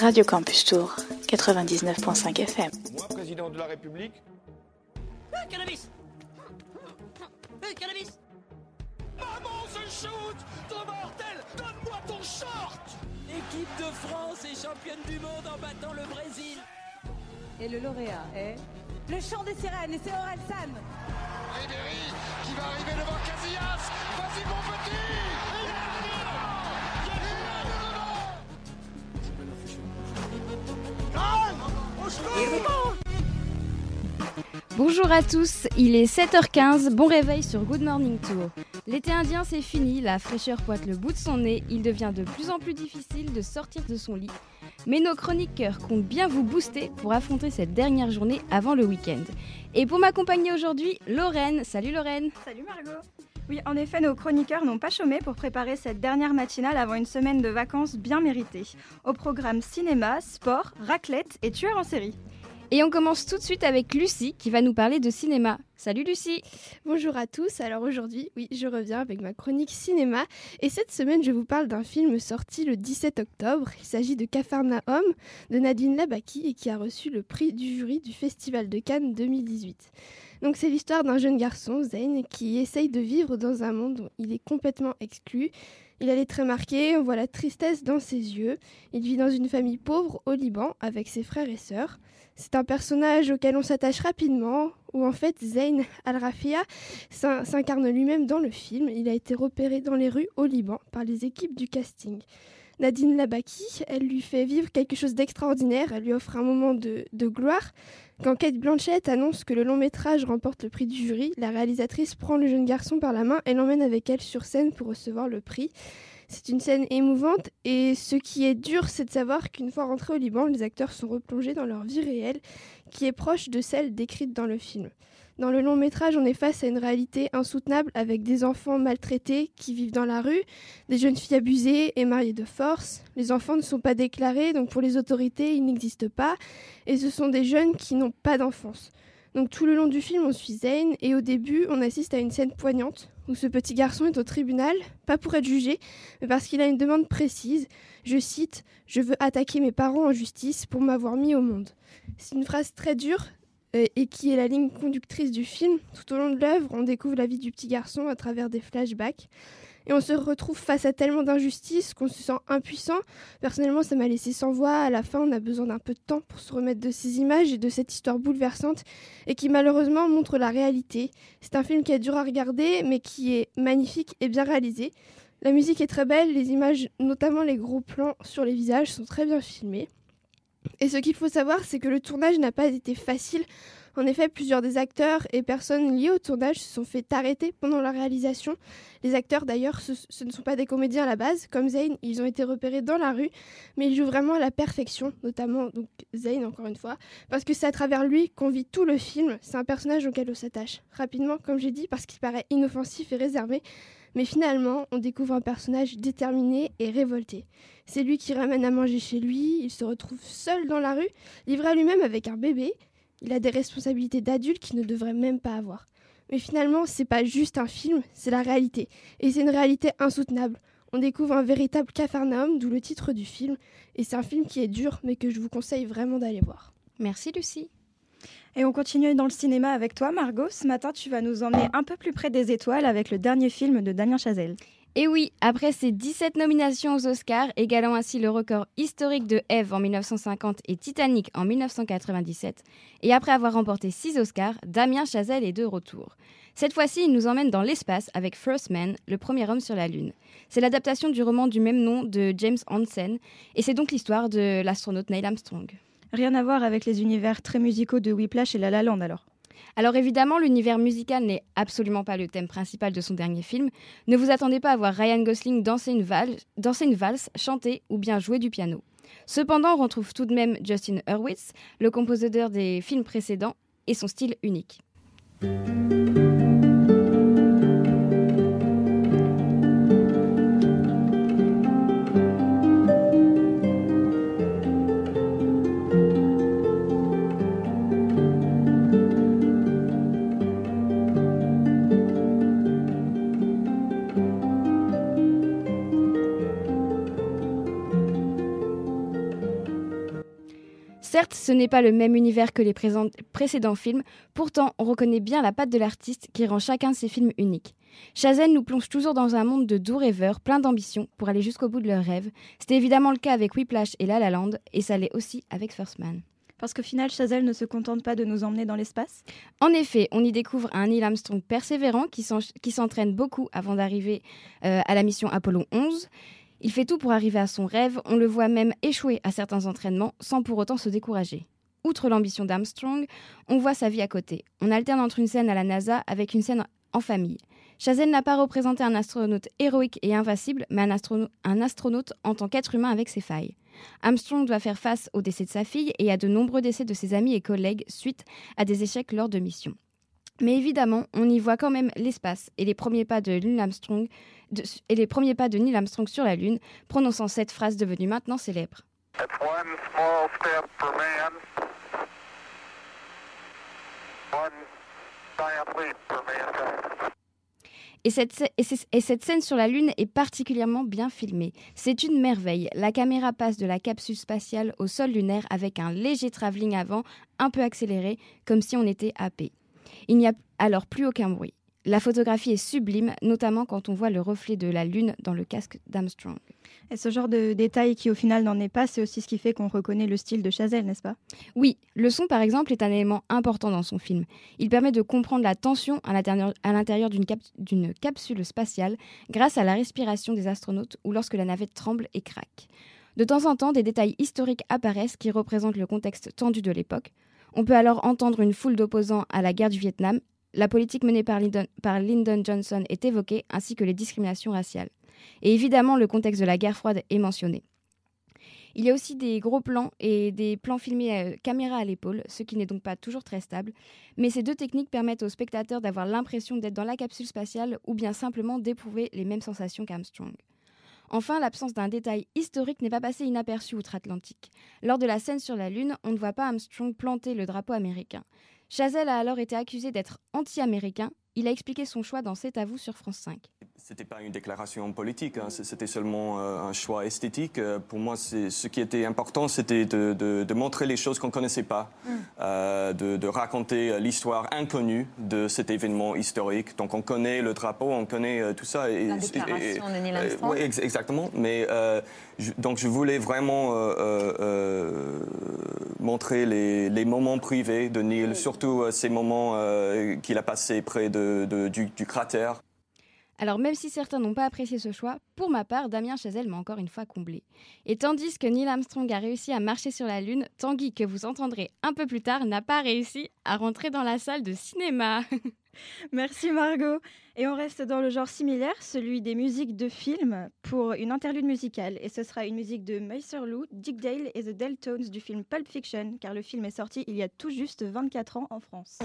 Radio Campus Tour, 99.5 FM. Moi, président de la République. Ah, cannabis Ah, cannabis Maman, ce shoot Ton mortel Donne-moi ton short L'équipe de France est championne du monde en battant le Brésil. Et le lauréat est le chant des sirènes et c'est Aurel San. Ribéry qui va arriver devant Casillas Vas-y mon petit Bonjour à tous, il est 7h15, bon réveil sur Good Morning Tour. L'été indien c'est fini, la fraîcheur pointe le bout de son nez, il devient de plus en plus difficile de sortir de son lit. Mais nos chroniqueurs comptent bien vous booster pour affronter cette dernière journée avant le week-end. Et pour m'accompagner aujourd'hui, Lorraine. Salut Lorraine Salut Margot Oui, en effet, nos chroniqueurs n'ont pas chômé pour préparer cette dernière matinale avant une semaine de vacances bien méritée. Au programme cinéma, sport, raclette et tueur en série. Et on commence tout de suite avec Lucie qui va nous parler de cinéma. Salut Lucie Bonjour à tous, alors aujourd'hui, oui, je reviens avec ma chronique cinéma et cette semaine je vous parle d'un film sorti le 17 octobre. Il s'agit de Capharnaüm de Nadine Labaki et qui a reçu le prix du jury du Festival de Cannes 2018. Donc c'est l'histoire d'un jeune garçon, Zayn, qui essaye de vivre dans un monde où il est complètement exclu. Il a les traits marqués, on voit la tristesse dans ses yeux. Il vit dans une famille pauvre au Liban avec ses frères et sœurs. C'est un personnage auquel on s'attache rapidement, où en fait Zayn Al-Rafia s'incarne lui-même dans le film. Il a été repéré dans les rues au Liban par les équipes du casting. Nadine Labaki, elle lui fait vivre quelque chose d'extraordinaire, elle lui offre un moment de, de gloire. Quand Kate Blanchett annonce que le long métrage remporte le prix du jury, la réalisatrice prend le jeune garçon par la main et l'emmène avec elle sur scène pour recevoir le prix. C'est une scène émouvante et ce qui est dur, c'est de savoir qu'une fois rentrés au Liban, les acteurs sont replongés dans leur vie réelle, qui est proche de celle décrite dans le film. Dans le long métrage, on est face à une réalité insoutenable avec des enfants maltraités qui vivent dans la rue, des jeunes filles abusées et mariées de force. Les enfants ne sont pas déclarés, donc pour les autorités, ils n'existent pas, et ce sont des jeunes qui n'ont pas d'enfance. Donc tout le long du film, on suit Zayn et au début, on assiste à une scène poignante où ce petit garçon est au tribunal, pas pour être jugé, mais parce qu'il a une demande précise. Je cite Je veux attaquer mes parents en justice pour m'avoir mis au monde. C'est une phrase très dure et qui est la ligne conductrice du film. Tout au long de l'œuvre, on découvre la vie du petit garçon à travers des flashbacks. Et on se retrouve face à tellement d'injustices qu'on se sent impuissant. Personnellement, ça m'a laissé sans voix. À la fin, on a besoin d'un peu de temps pour se remettre de ces images et de cette histoire bouleversante et qui malheureusement montre la réalité. C'est un film qui est dur à regarder, mais qui est magnifique et bien réalisé. La musique est très belle, les images, notamment les gros plans sur les visages, sont très bien filmés. Et ce qu'il faut savoir, c'est que le tournage n'a pas été facile. En effet, plusieurs des acteurs et personnes liées au tournage se sont fait arrêter pendant la réalisation. Les acteurs, d'ailleurs, ce, ne sont pas des comédiens à la base. Comme Zayn, ils ont été repérés dans la rue, mais ils jouent vraiment à la perfection, notamment donc Zayn, encore une fois, parce que c'est à travers lui qu'on vit tout le film. C'est un personnage auquel on s'attache. Rapidement, comme j'ai dit, parce qu'il paraît inoffensif et réservé, mais finalement, on découvre un personnage déterminé et révolté. C'est lui qui ramène à manger chez lui, il se retrouve seul dans la rue, livré à lui-même avec un bébé. Il a des responsabilités d'adulte qu'il ne devrait même pas avoir. Mais finalement, c'est pas juste un film, c'est la réalité. Et c'est une réalité insoutenable. On découvre un véritable capharnaüm, d'où le titre du film. Et c'est un film qui est dur, mais que je vous conseille vraiment d'aller voir. Merci Lucie. Et on continue dans le cinéma avec toi, Margot. Ce matin, tu vas nous emmener un peu plus près des étoiles avec le dernier film de Damien Chazelle. Et oui, après ses 17 nominations aux Oscars, égalant ainsi le record historique de Eve en 1950 et Titanic en 1997, et après avoir remporté 6 Oscars, Damien Chazelle est de retour. Cette fois-ci, il nous emmène dans l'espace avec First Man, le premier homme sur la Lune. C'est l'adaptation du roman du même nom de James Hansen, et c'est donc l'histoire de l'astronaute Neil Armstrong. Rien à voir avec les univers très musicaux de Whiplash et La La Land alors alors évidemment, l'univers musical n'est absolument pas le thème principal de son dernier film. Ne vous attendez pas à voir Ryan Gosling danser une, valse, chanter ou bien jouer du piano. Cependant, on retrouve tout de même Justin Hurwitz, le compositeur des films précédents, et son style unique. Certes, ce n'est pas le même univers que les précédents films, pourtant on reconnaît bien la patte de l'artiste qui rend chacun de ses films uniques. Chazelle nous plonge toujours dans un monde de doux rêveurs, plein d'ambition, pour aller jusqu'au bout de leurs rêves. C'était évidemment le cas avec Whiplash et La La Land, et ça l'est aussi avec First Man. Parce qu'au final, Chazelle ne se contente pas de nous emmener dans l'espace? En effet, on y découvre un Neil Armstrong persévérant qui s'entraîne beaucoup avant d'arriver euh, à la mission Apollo 11. Il fait tout pour arriver à son rêve, on le voit même échouer à certains entraînements sans pour autant se décourager. Outre l'ambition d'Armstrong, on voit sa vie à côté. On alterne entre une scène à la NASA avec une scène en famille. Chazelle n'a pas représenté un astronaute héroïque et invincible, mais un, un astronaute en tant qu'être humain avec ses failles. Armstrong doit faire face au décès de sa fille et à de nombreux décès de ses amis et collègues suite à des échecs lors de missions. Mais évidemment, on y voit quand même l'espace et les premiers pas de Neil Armstrong et les premiers pas de Neil Armstrong sur la Lune, prononçant cette phrase devenue maintenant célèbre. Et cette, scène sur la Lune est particulièrement bien filmée. C'est une merveille. La caméra passe de la capsule spatiale au sol lunaire avec un léger travelling avant, un peu accéléré, comme si on était happé. Il n'y a alors plus aucun bruit. La photographie est sublime, notamment quand on voit le reflet de la Lune dans le casque d'Armstrong. Et ce genre de détail qui au final n'en est pas, c'est aussi ce qui fait qu'on reconnaît le style de Chazelle, n'est-ce pas? Oui, le son par exemple est un élément important dans son film. Il permet de comprendre la tension à l'intérieur d'une capsule spatiale grâce à la respiration des astronautes ou lorsque la navette tremble et craque. De temps en temps, des détails historiques apparaissent qui représentent le contexte tendu de l'époque. On peut alors entendre une foule d'opposants à la guerre du Vietnam la politique menée par Lyndon, Johnson est évoquée, ainsi que les discriminations raciales. Et évidemment, le contexte de la guerre froide est mentionné. Il y a aussi des gros plans et des plans filmés à caméra à l'épaule, ce qui n'est donc pas toujours très stable. Mais ces deux techniques permettent aux spectateurs d'avoir l'impression d'être dans la capsule spatiale ou bien simplement d'éprouver les mêmes sensations qu'Armstrong. Enfin, l'absence d'un détail historique n'est pas passé inaperçu outre-Atlantique. Lors de la scène sur la Lune, on ne voit pas Armstrong planter le drapeau américain. Chazelle a alors été accusé d'être anti-américain. Il a expliqué son choix dans C'est à vous sur France 5. C'était pas une déclaration politique, hein. c'était seulement euh, un choix esthétique. Euh, pour moi, ce qui était important, c'était de, montrer les choses qu'on ne connaissait pas, mm. euh, de, raconter l'histoire inconnue de cet événement historique. Donc, on connaît le drapeau, on connaît tout ça. Et, La déclaration de Neil Armstrong. oui, exactement. Mais donc, je voulais vraiment montrer les, moments privés de Neil, surtout ces moments qu'il a passés près de, du, du cratère. Alors même si certains n'ont pas apprécié ce choix, pour ma part, Damien Chazelle m'a encore une fois comblé. Et tandis que Neil Armstrong a réussi à marcher sur la Lune, Tanguy, que vous entendrez un peu plus tard, n'a pas réussi à rentrer dans la salle de cinéma. Merci Margot. Et on reste dans le genre similaire, celui des musiques de films, pour une interlude musicale. Et ce sera une musique de Macer Lou, Dick Dale et The Deltones du film Pulp Fiction, car le film est sorti il y a tout juste 24 ans en France.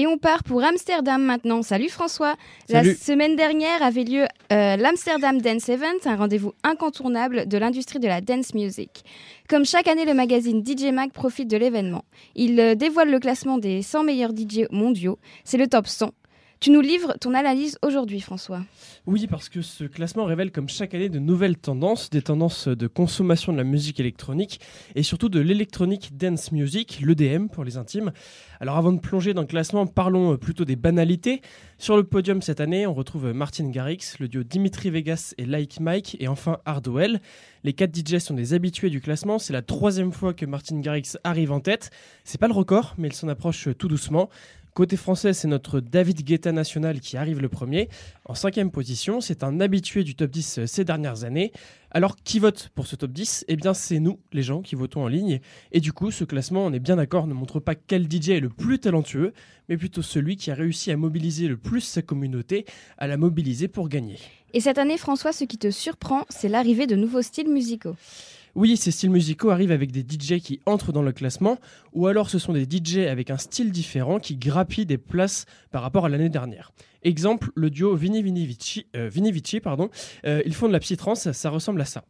Et on part pour Amsterdam maintenant. Salut François. Salut. La semaine dernière avait lieu euh, l'Amsterdam Dance Event, un rendez-vous incontournable de l'industrie de la dance music. Comme chaque année, le magazine DJ Mag profite de l'événement. Il euh, dévoile le classement des 100 meilleurs DJ mondiaux. C'est le top 100. Tu nous livres ton analyse aujourd'hui, François. Oui, parce que ce classement révèle comme chaque année de nouvelles tendances, des tendances de consommation de la musique électronique et surtout de l'électronique dance music, l'EDM pour les intimes. Alors avant de plonger dans le classement, parlons plutôt des banalités. Sur le podium cette année, on retrouve Martin Garrix, le duo Dimitri Vegas et Like Mike et enfin Hardwell. Les quatre DJ sont des habitués du classement, c'est la troisième fois que Martin Garrix arrive en tête. C'est pas le record, mais il s'en approche tout doucement. Côté français, c'est notre David Guetta national qui arrive le premier. En cinquième position, c'est un habitué du top 10 ces dernières années. Alors, qui vote pour ce top 10 Eh bien, c'est nous, les gens, qui votons en ligne. Et du coup, ce classement, on est bien d'accord, ne montre pas quel DJ est le plus talentueux, mais plutôt celui qui a réussi à mobiliser le plus sa communauté, à la mobiliser pour gagner. Et cette année, François, ce qui te surprend, c'est l'arrivée de nouveaux styles musicaux. Oui, ces styles musicaux arrivent avec des DJ qui entrent dans le classement, ou alors ce sont des DJ avec un style différent qui grappillent des places par rapport à l'année dernière. Exemple, le duo Vini Vini Vici, euh, Vini Vici pardon, euh, ils font de la psytrance, ça ressemble à ça.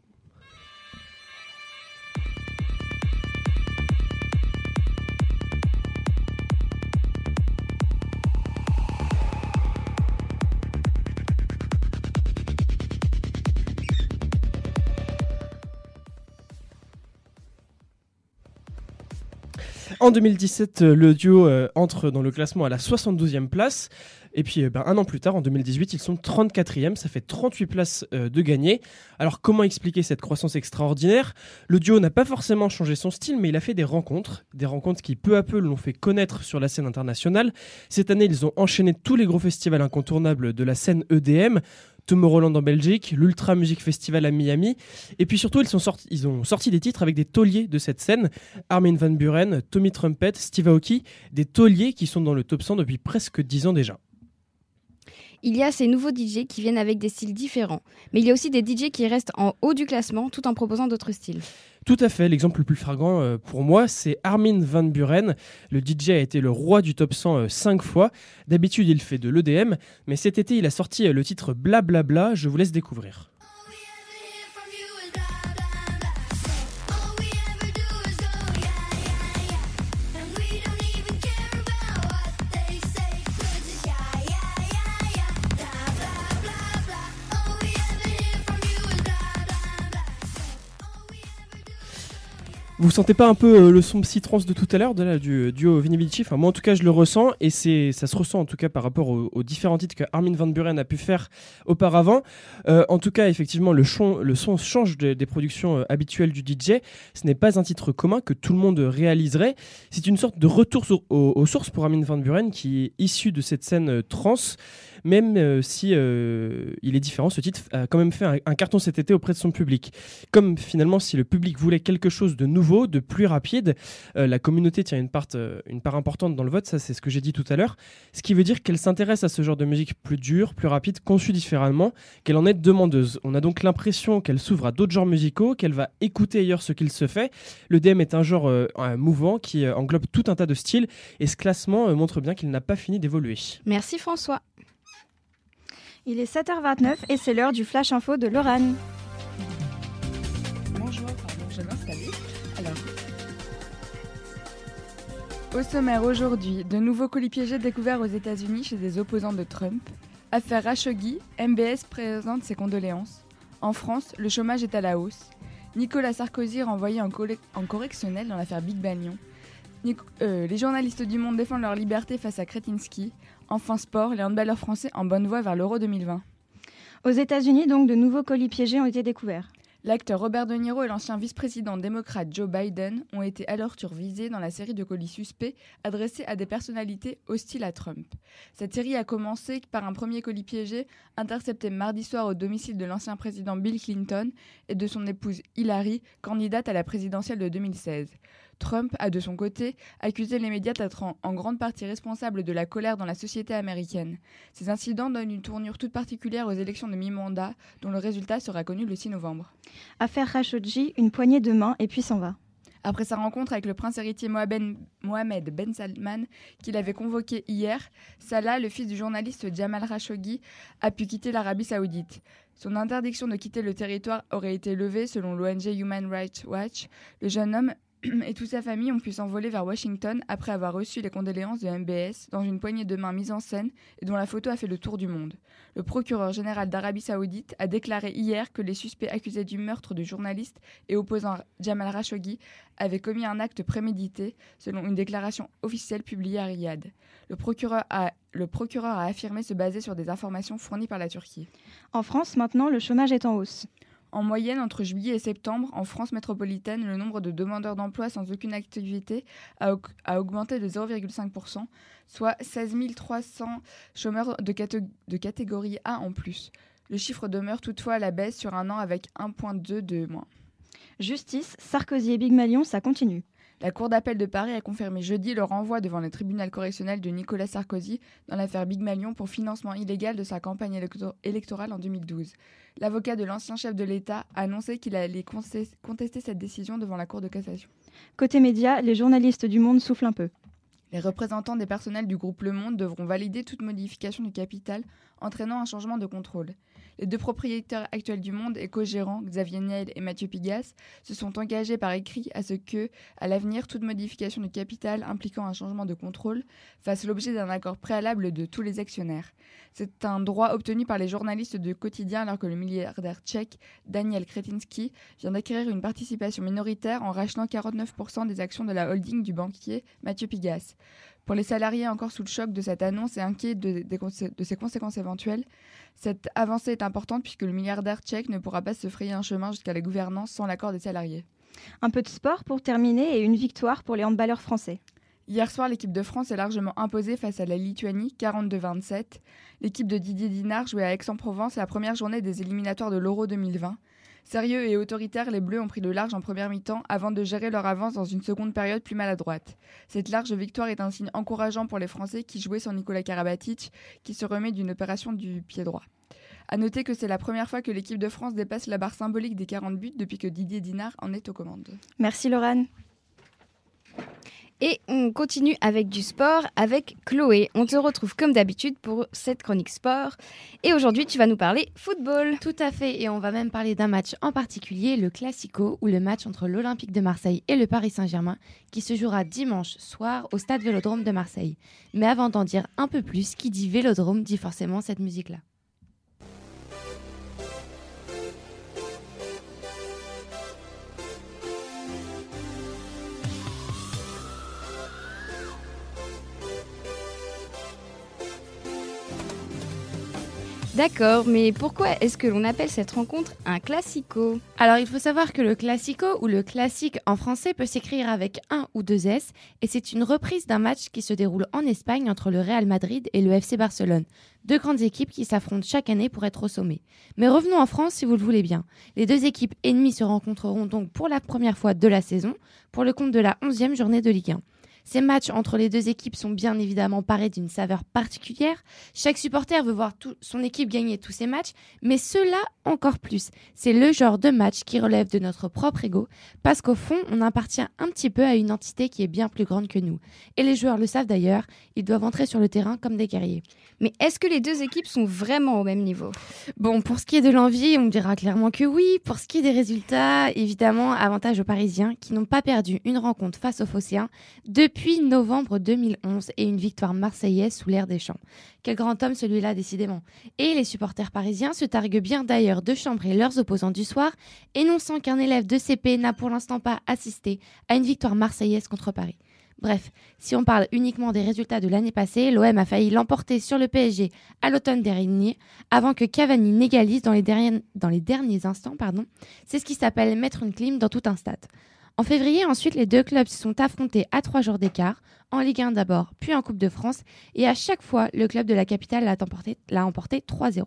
En 2017, euh, le duo euh, entre dans le classement à la 72e place. Et puis euh, ben, un an plus tard, en 2018, ils sont 34e. Ça fait 38 places euh, de gagner. Alors comment expliquer cette croissance extraordinaire? Le duo n'a pas forcément changé son style, mais il a fait des rencontres. Des rencontres qui peu à peu l'ont fait connaître sur la scène internationale. Cette année, ils ont enchaîné tous les gros festivals incontournables de la scène EDM. Tomorrowland en Belgique, l'Ultra Music Festival à Miami. Et puis surtout, ils ont sorti des titres avec des tauliers de cette scène. Armin Van Buren, Tommy Trumpet, Steve Aoki, des tauliers qui sont dans le top 100 depuis presque 10 ans déjà. Il y a ces nouveaux DJ qui viennent avec des styles différents, mais il y a aussi des DJ qui restent en haut du classement tout en proposant d'autres styles. Tout à fait, l'exemple le plus flagrant euh, pour moi, c'est Armin Van Buren. Le DJ a été le roi du top 100 euh, 5 fois. D'habitude, il fait de l'EDM, mais cet été, il a sorti euh, le titre Blablabla, bla bla, je vous laisse découvrir. Vous sentez pas un peu euh, le son psytrance de tout à l'heure du duo Vinny Vici enfin, Moi en tout cas je le ressens et c'est ça se ressent en tout cas par rapport aux, différents titres que Armin Van Buren a pu faire auparavant. Euh, en tout cas effectivement le, son, le son change de- des productions euh, habituelles du DJ. Ce n'est pas un titre commun que tout le monde réaliserait. C'est une sorte de retour aux, sources pour Armin Van Buren qui est issu de cette scène euh, trans. Même euh, si euh, il est différent, ce titre a quand même fait un, carton cet été auprès de son public. Comme finalement si le public voulait quelque chose de nouveau, de plus rapide, euh, la communauté tient une part, euh, une part importante dans le vote, ça c'est ce que j'ai dit tout à l'heure, ce qui veut dire qu'elle s'intéresse à ce genre de musique plus dure, plus rapide, conçue différemment, qu'elle en est demandeuse. On a donc l'impression qu'elle s'ouvre à d'autres genres musicaux, qu'elle va écouter ailleurs ce qu'il se fait. Le DM est un genre mouvant qui englobe tout un tas de styles, et ce classement montre bien qu'il n'a pas fini d'évoluer. Merci François. Il est 7h29 et c'est l'heure du Flash Info de Lorane. Bonjour, pardon, je m'installe. Alors. Au sommaire aujourd'hui, de nouveaux colis piégés découverts aux États-Unis chez des opposants de Trump. Affaire Khashoggi, MBS présente ses condoléances. En France, le chômage est à la hausse. Nicolas Sarkozy renvoyé en, correctionnel dans l'affaire Big Bagnon. Euh, les journalistes du monde défendent leur liberté face à Kretinsky. Enfin sport, les handballeurs français en bonne voie vers l'Euro 2020. Aux États-Unis, donc, de nouveaux colis piégés ont été découverts. L'acteur Robert De Niro et l'ancien vice-président démocrate Joe Biden ont été alors visés dans la série de colis suspects adressés à des personnalités hostiles à Trump. Cette série a commencé par un premier colis piégé intercepté mardi soir au domicile de l'ancien président Bill Clinton et de son épouse Hillary, candidate à la présidentielle de 2016. Trump a de son côté accusé les médias d'être en, en grande partie responsables de la colère dans la société américaine. Ces incidents donnent une tournure toute particulière aux élections de mi-mandat, dont le résultat sera connu le 6 novembre. Affaire Khashoggi, une poignée de main et puis s'en va. Après sa rencontre avec le prince héritier Mohamed Ben Salman, qu'il avait convoqué hier, Salah, le fils du journaliste Jamal Khashoggi, a pu quitter l'Arabie saoudite. Son interdiction de quitter le territoire aurait été levée selon l'ONG Human Rights Watch. Le jeune homme et toute sa famille ont pu s'envoler vers Washington après avoir reçu les condoléances de MBS dans une poignée de main mise en scène et dont la photo a fait le tour du monde. Le procureur général d'Arabie saoudite a déclaré hier que les suspects accusés du meurtre du journaliste et opposant Jamal Khashoggi avaient commis un acte prémédité, selon une déclaration officielle publiée à Riyad. Le procureur a, le procureur a affirmé se baser sur des informations fournies par la Turquie. En France, maintenant, le chômage est en hausse. En moyenne, entre juillet et septembre, en France métropolitaine, le nombre de demandeurs d'emploi sans aucune activité a, augmenté de 0,5%, soit 16 300 chômeurs de, de, catégorie A en plus. Le chiffre demeure toutefois à la baisse sur un an avec 1,2 de moins. Justice, Sarkozy et Big Malion, ça continue. La Cour d'appel de Paris a confirmé jeudi le renvoi devant le tribunal correctionnel de Nicolas Sarkozy dans l'affaire Big Malion pour financement illégal de sa campagne électorale en 2012. L'avocat de l'ancien chef de l'État a annoncé qu'il allait contester cette décision devant la Cour de cassation. Côté médias, les journalistes du Monde soufflent un peu. Les représentants des personnels du groupe Le Monde devront valider toute modification du capital entraînant un changement de contrôle. Les deux propriétaires actuels du Monde et co-gérants, Xavier Niel et Mathieu Pigas, se sont engagés par écrit à ce que, à l'avenir, toute modification du capital impliquant un changement de contrôle fasse l'objet d'un accord préalable de tous les actionnaires. C'est un droit obtenu par les journalistes de quotidien alors que le milliardaire tchèque Daniel Kretinsky vient d'acquérir une participation minoritaire en rachetant 49% des actions de la holding du banquier Mathieu Pigas. Pour les salariés encore sous le choc de cette annonce et inquiets de, ses conséquences éventuelles, cette avancée est importante puisque le milliardaire tchèque ne pourra pas se frayer un chemin jusqu'à la gouvernance sans l'accord des salariés. Un peu de sport pour terminer et une victoire pour les handballeurs français. Hier soir, l'équipe de France est largement imposée face à la Lituanie, 42-27. L'équipe de Didier Dinard jouait à Aix-en-Provence la première journée des éliminatoires de l'Euro 2020. Sérieux et autoritaires, les Bleus ont pris le large en première mi-temps avant de gérer leur avance dans une seconde période plus maladroite. Cette large victoire est un signe encourageant pour les Français qui jouaient sans Nicolas Karabatic, qui se remet d'une opération du pied droit. A noter que c'est la première fois que l'équipe de France dépasse la barre symbolique des 40 buts depuis que Didier Dinard en est aux commandes. Merci Laurent. Et on continue avec du sport avec Chloé. On te retrouve comme d'habitude pour cette chronique sport. Et aujourd'hui, tu vas nous parler football. Tout à fait. Et on va même parler d'un match en particulier, le Classico, ou le match entre l'Olympique de Marseille et le Paris Saint-Germain, qui se jouera dimanche soir au stade Vélodrome de Marseille. Mais avant d'en dire un peu plus, qui dit Vélodrome dit forcément cette musique-là. D'accord, mais pourquoi est-ce que l'on appelle cette rencontre un classico? Alors il faut savoir que le classico ou le classique en français peut s'écrire avec un ou deux S et c'est une reprise d'un match qui se déroule en Espagne entre le Real Madrid et le FC Barcelone, deux grandes équipes qui s'affrontent chaque année pour être au sommet. Mais revenons en France si vous le voulez bien. Les deux équipes ennemies se rencontreront donc pour la première fois de la saison pour le compte de la 11e journée de Ligue 1. Ces matchs entre les deux équipes sont bien évidemment parés d'une saveur particulière. Chaque supporter veut voir son équipe gagner tous ses matchs, mais cela encore plus. C'est le genre de match qui relève de notre propre ego, parce qu'au fond, on appartient un petit peu à une entité qui est bien plus grande que nous. Et les joueurs le savent d'ailleurs, ils doivent entrer sur le terrain comme des guerriers. Mais est-ce que les deux équipes sont vraiment au même niveau? Bon, pour ce qui est de l'envie, on dira clairement que oui. Pour ce qui est des résultats, évidemment, avantage aux Parisiens qui n'ont pas perdu une rencontre face aux Phocéens depuis novembre 2011 et une victoire marseillaise sous l'air des champs. Quel grand homme celui-là, décidément. Et les supporters parisiens se targuent bien d'ailleurs de chambrer leurs opposants du soir, énonçant qu'un élève de CP n'a pour l'instant pas assisté à une victoire marseillaise contre Paris. Bref, si on parle uniquement des résultats de l'année passée, l'OM a failli l'emporter sur le PSG à l'automne dernier, avant que Cavani n'égalise dans, les derniers, dans les derniers instants. C'est ce qui s'appelle mettre une clim dans tout un stade. En février, ensuite, les deux clubs se sont affrontés à trois jours d'écart, en Ligue 1 d'abord, puis en Coupe de France, et à chaque fois, le club de la capitale l'a emporté, l'a emporté 3-0.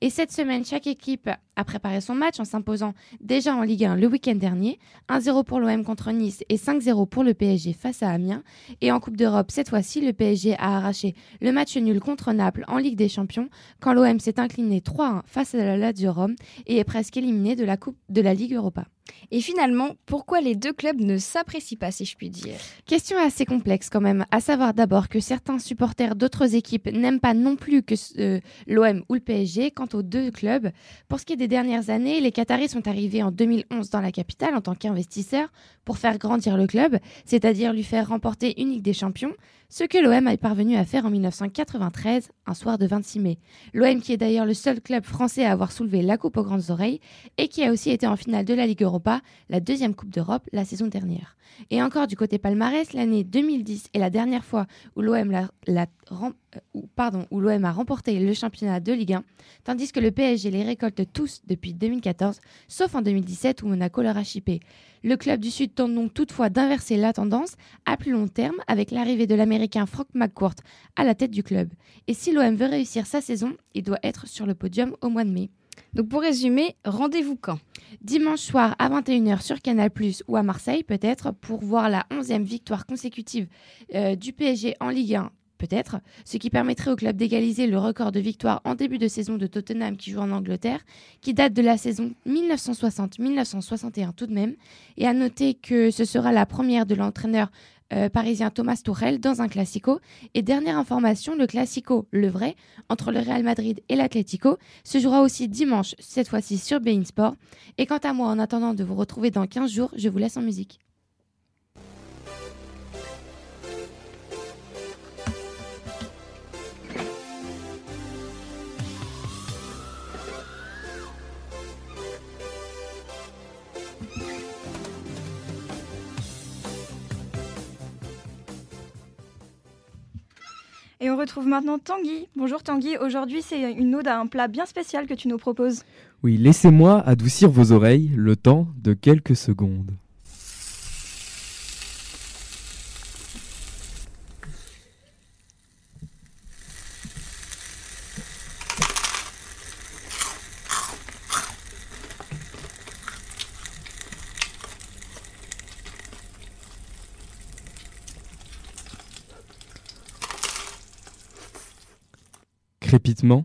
Et cette semaine, chaque équipe a préparé son match en s'imposant déjà en Ligue 1 le week-end dernier, 1-0 pour l'OM contre Nice et 5-0 pour le PSG face à Amiens, et en Coupe d'Europe, cette fois-ci, le PSG a arraché le match nul contre Naples en Ligue des Champions, quand l'OM s'est incliné 3-1 face à la Lazio Rome et est presque éliminé de la Coupe de la Ligue Europa. Et finalement, pourquoi les deux clubs ne s'apprécient pas, si je puis dire? Question assez complexe même, à savoir d'abord que certains supporters d'autres équipes n'aiment pas non plus que euh, l'OM ou le PSG quant aux deux clubs. Pour ce qui est des dernières années, les Qataris sont arrivés en 2011 dans la capitale en tant qu'investisseurs pour faire grandir le club, c'est-à-dire lui faire remporter une Ligue des Champions, ce que l'OM est parvenu à faire en 1993, un soir de 26 mai. L'OM qui est d'ailleurs le seul club français à avoir soulevé la coupe aux grandes oreilles et qui a aussi été en finale de la Ligue Europa, la deuxième Coupe d'Europe, la saison dernière. Et encore du côté palmarès, l'année 2010 est la dernière fois où l'OM euh, a remporté le championnat de Ligue 1, tandis que le PSG les récolte tous depuis 2014, sauf en 2017 où Monaco leur a chippé. Le club du Sud tente donc toutefois d'inverser la tendance à plus long terme avec l'arrivée de l'Américain Frank McCourt à la tête du club. Et si l'OM veut réussir sa saison, il doit être sur le podium au mois de mai. Donc pour résumer, rendez-vous quand? Dimanche soir à 21h sur Canal ⁇ ou à Marseille peut-être pour voir la 11e victoire consécutive euh, du PSG en Ligue 1 peut-être, ce qui permettrait au club d'égaliser le record de victoire en début de saison de Tottenham qui joue en Angleterre, qui date de la saison 1960-1961 tout de même, et à noter que ce sera la première de l'entraîneur euh, parisien Thomas Tourel dans un classico. Et dernière information, le classico, le vrai, entre le Real Madrid et l'Atlético, se jouera aussi dimanche, cette fois-ci sur Bein Sport. Et quant à moi, en attendant de vous retrouver dans 15 jours, je vous laisse en musique. Et on retrouve maintenant Tanguy. Bonjour Tanguy, aujourd'hui c'est une ode à un plat bien spécial que tu nous proposes. Oui, laissez-moi adoucir vos oreilles le temps de quelques secondes. Crépitement,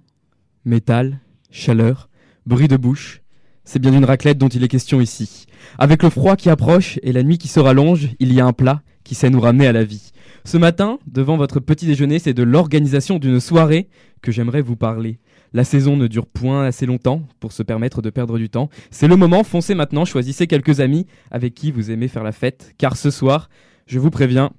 métal, chaleur, bruit de bouche, c'est bien d'une raclette dont il est question ici. Avec le froid qui approche et la nuit qui se rallonge, il y a un plat qui sait nous ramener à la vie. Ce matin, devant votre petit déjeuner, c'est de l'organisation d'une soirée que j'aimerais vous parler. La saison ne dure point assez longtemps pour se permettre de perdre du temps. C'est le moment, foncez maintenant, choisissez quelques amis avec qui vous aimez faire la fête, car ce soir, je vous préviens,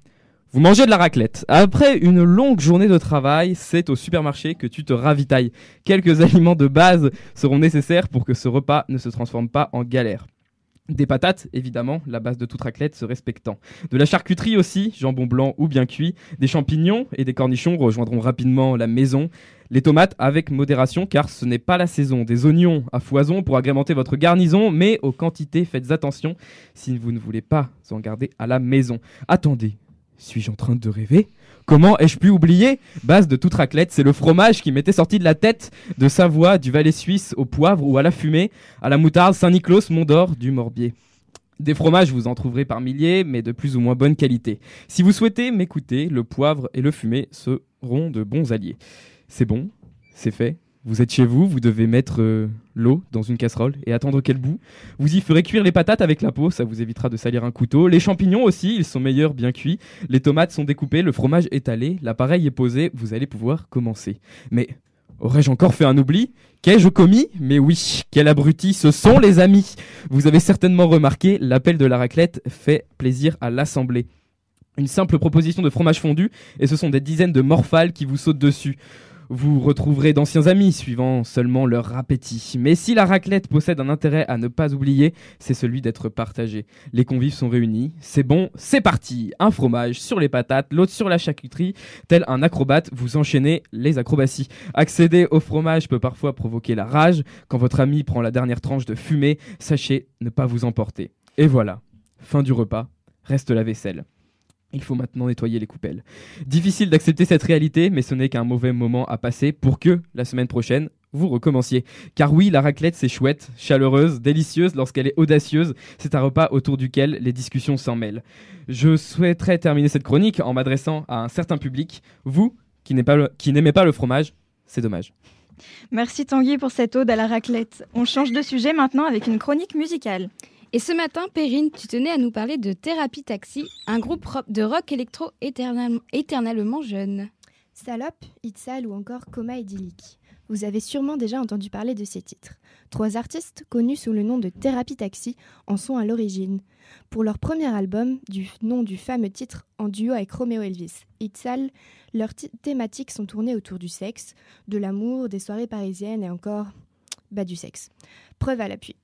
vous mangez de la raclette. Après une longue journée de travail, c'est au supermarché que tu te ravitailles. Quelques aliments de base seront nécessaires pour que ce repas ne se transforme pas en galère. Des patates, évidemment, la base de toute raclette se respectant. De la charcuterie aussi, jambon blanc ou bien cuit. Des champignons et des cornichons rejoindront rapidement la maison. Les tomates avec modération car ce n'est pas la saison. Des oignons à foison pour agrémenter votre garnison, mais aux quantités faites attention si vous ne voulez pas en garder à la maison. Attendez, suis-je en train de rêver? Comment ai-je pu oublier? Base de toute raclette, c'est le fromage qui m'était sorti de la tête de Savoie, du Valais suisse au poivre ou à la fumée, à la moutarde, Saint-Nicolas, Mont-d'Or, du Morbier. Des fromages, vous en trouverez par milliers, mais de plus ou moins bonne qualité. Si vous souhaitez m'écouter, le poivre et le fumé seront de bons alliés. C'est bon, c'est fait, vous êtes chez vous, vous devez mettre euh, l'eau dans une casserole et attendre qu'elle bout. Vous y ferez cuire les patates avec la peau, ça vous évitera de salir un couteau. Les champignons aussi, ils sont meilleurs bien cuits. Les tomates sont découpées, le fromage étalé, l'appareil est posé, vous allez pouvoir commencer. Mais aurais-je encore fait un oubli? Qu'ai-je commis? Mais oui, quel abruti ce sont les amis Vous avez certainement remarqué, l'appel de la raclette fait plaisir à l'assemblée une simple proposition de fromage fondu et ce sont des dizaines de morphales qui vous sautent dessus. Vous retrouverez d'anciens amis suivant seulement leur appétit. Mais si la raclette possède un intérêt à ne pas oublier, c'est celui d'être partagé. Les convives sont réunis, c'est bon, c'est parti. Un fromage sur les patates, l'autre sur la charcuterie, tel un acrobate, vous enchaînez les acrobaties. Accéder au fromage peut parfois provoquer la rage. Quand votre ami prend la dernière tranche de fumée, sachez ne pas vous emporter. Et voilà, fin du repas, reste la vaisselle. Il faut maintenant nettoyer les coupelles. Difficile d'accepter cette réalité, mais ce n'est qu'un mauvais moment à passer pour que, la semaine prochaine, vous recommenciez. Car oui, la raclette, c'est chouette, chaleureuse, délicieuse lorsqu'elle est audacieuse. C'est un repas autour duquel les discussions s'en mêlent. Je souhaiterais terminer cette chronique en m'adressant à un certain public. Vous, qui n'aimez pas, le fromage, c'est dommage. Merci Tanguy pour cette ode à la raclette. On change de sujet maintenant avec une chronique musicale. Et ce matin, Perrine, tu tenais à nous parler de Thérapie Taxi, un groupe de rock électro éternellement jeune. Salope, Itzal ou encore Coma idyllique. Vous avez sûrement déjà entendu parler de ces titres. Trois artistes, connus sous le nom de Thérapie Taxi, en sont à l'origine. Pour leur premier album, du nom du fameux titre en duo avec Romeo Elvis, Itzal, leurs thématiques sont tournées autour du sexe, de l'amour, des soirées parisiennes et encore bah, du sexe. Preuve à l'appui.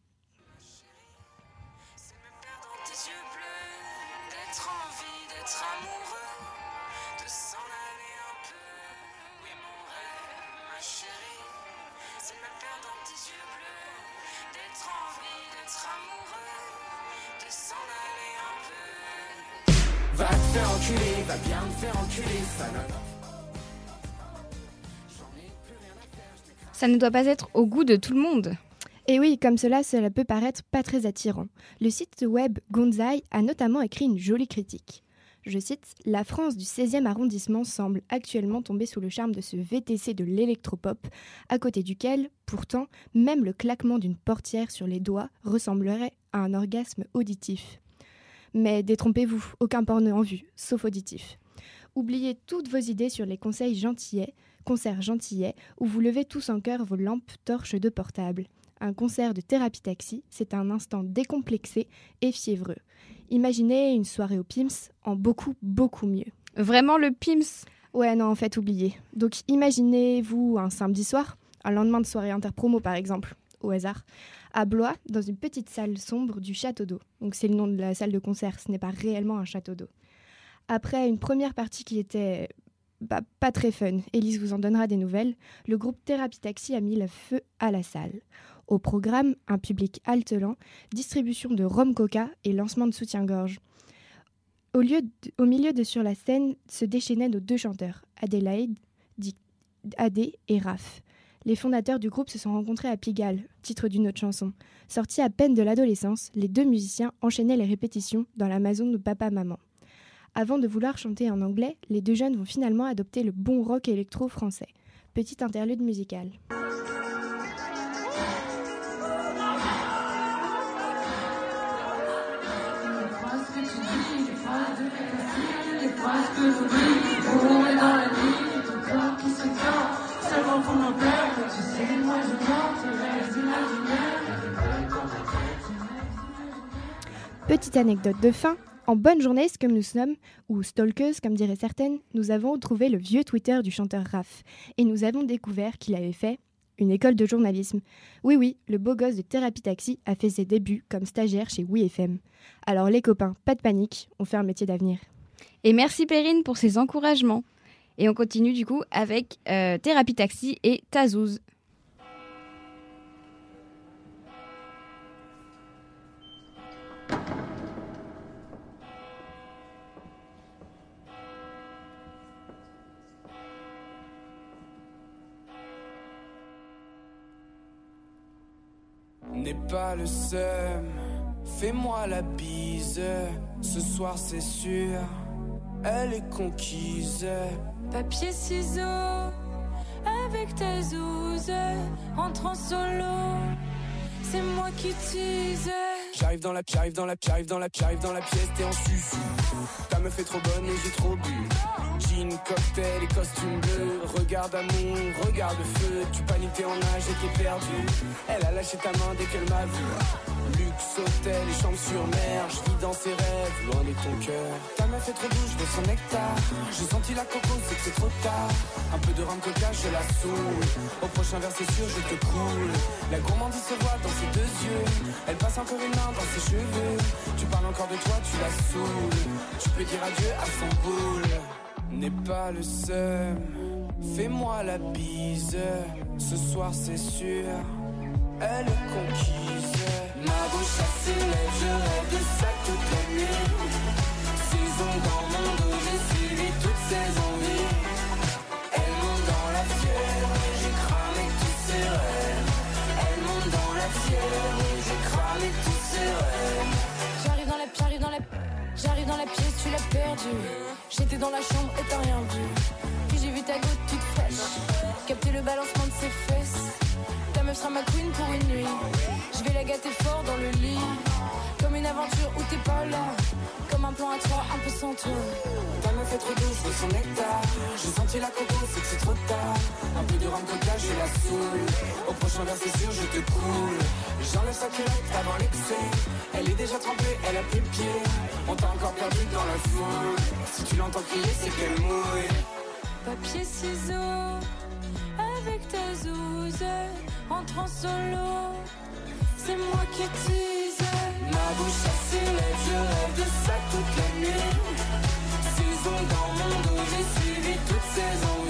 Ça ne doit pas être au goût de tout le monde. Et oui, comme cela, cela peut paraître pas très attirant. Le site web Gonzai a notamment écrit une jolie critique. Je cite La France du 16e arrondissement semble actuellement tomber sous le charme de ce VTC de l'électropop, à côté duquel, pourtant, même le claquement d'une portière sur les doigts ressemblerait à un orgasme auditif. Mais détrompez-vous, aucun porno en vue, sauf auditif. Oubliez toutes vos idées sur les conseils gentillets, concerts gentillets, où vous levez tous en cœur vos lampes torches de portable. Un concert de thérapie taxi, c'est un instant décomplexé et fiévreux. Imaginez une soirée au Pims en beaucoup, beaucoup mieux. Vraiment le Pims? Ouais, non, en fait, oubliez. Donc imaginez-vous un samedi soir, un lendemain de soirée interpromo par exemple, au hasard, à Blois, dans une petite salle sombre du château d'eau. Donc c'est le nom de la salle de concert, ce n'est pas réellement un château d'eau. Après une première partie qui était pas très fun, Elise vous en donnera des nouvelles, le groupe Thérapie Taxi a mis le feu à la salle. Au programme, un public haltelant, distribution de rhum coca et lancement de soutien-gorge. Au, au milieu de sur la scène se déchaînaient nos deux chanteurs, Adélaïde, Adé et Raph. Les fondateurs du groupe se sont rencontrés à Pigalle, titre d'une autre chanson. Sortis à peine de l'adolescence, les deux musiciens enchaînaient les répétitions dans la maison de papa-maman. Avant de vouloir chanter en anglais, les deux jeunes vont finalement adopter le bon rock électro français. Petite interlude musicale. Petite anecdote de fin, en bonne journée, comme nous sommes, ou stalkers comme diraient certaines, nous avons trouvé le vieux Twitter du chanteur Raph et nous avons découvert qu'il avait fait une école de journalisme. Oui, oui, le beau gosse de Thérapie Taxi a fait ses débuts comme stagiaire chez WeFM. Alors les copains, pas de panique, on fait un métier d'avenir. Et merci Perrine pour ces encouragements. Et on continue du coup avec euh, Taxi et Tazouz. N'aie pas le seum, fais-moi la bise. Ce soir, c'est sûr, elle est conquise. Papier, ciseaux, avec ta zouze, rentre en solo, c'est moi qui tease. J'arrive dans la j'arrive dans la j'arrive dans la j'arrive dans la pièce, t'es en susu. Ta meuf est trop bonne et j'ai trop bu. Jean, cocktail et costume bleu. Regarde amour, regarde feu. Tu paniques, t'es en âge et t'es perdu. Elle a lâché ta main dès qu'elle m'a vu. Luxe, hôtel et chambre sur mer. Je vis dans ses rêves, loin de ton cœur. Ta meuf est trop douce, de son nectar. J'ai senti la coco, c'est que c'est trop tard. Un peu de rhum coca, je la saoule. Au prochain verre, c'est sûr, je te coule. La gourmandise se voit dans ses deux yeux. Elle passe encore une main dans ses cheveux. Tu parles encore de toi, tu la saoules. Tu peux dire adieu à son boule. N'aie pas le seum, fais-moi la bise. Ce soir, c'est sûr, elle est conquise. Ma bouche à je rêve de ça toute la nuit. Six ans dans mon dos, j'ai suivi toutes ces envies. Elles montent dans la fièvre, j'ai cramé tous ces rêves. Elles montent dans la fièvre, j'ai cramé tous ces rêves. J'arrive dans la j'arrive J'arrive dans la pièce, tu l'as perdu. J'étais dans la chambre et t'as rien vu. Puis j'ai vu ta goutte toute fraîche. Capter le balancement de ses fesses. Meuf sera ma queen pour une nuit. Je vais la gâter fort dans le lit. Comme une aventure où t'es pas là. Comme un plan à trois, un peu sans toi. Ta meuf est trop douce de son nectar. J'ai senti la coco, c'est que c'est trop tard. Un peu de rhum coca, je la saoule. Au prochain verre, c'est sûr, je te coule. J'enlève sa culotte avant l'excès. Elle est déjà trempée, elle a plus de pied. On t'a encore perdu dans la foule. Si tu l'entends crier, c'est qu'elle mouille. Papier, ciseaux, avec ta zouze, entre en solo, c'est moi qui tease. Ma bouche lèvres, je rêve de ça toute la nuit. Saison dans mon dos, j'ai suivi toutes ses envies.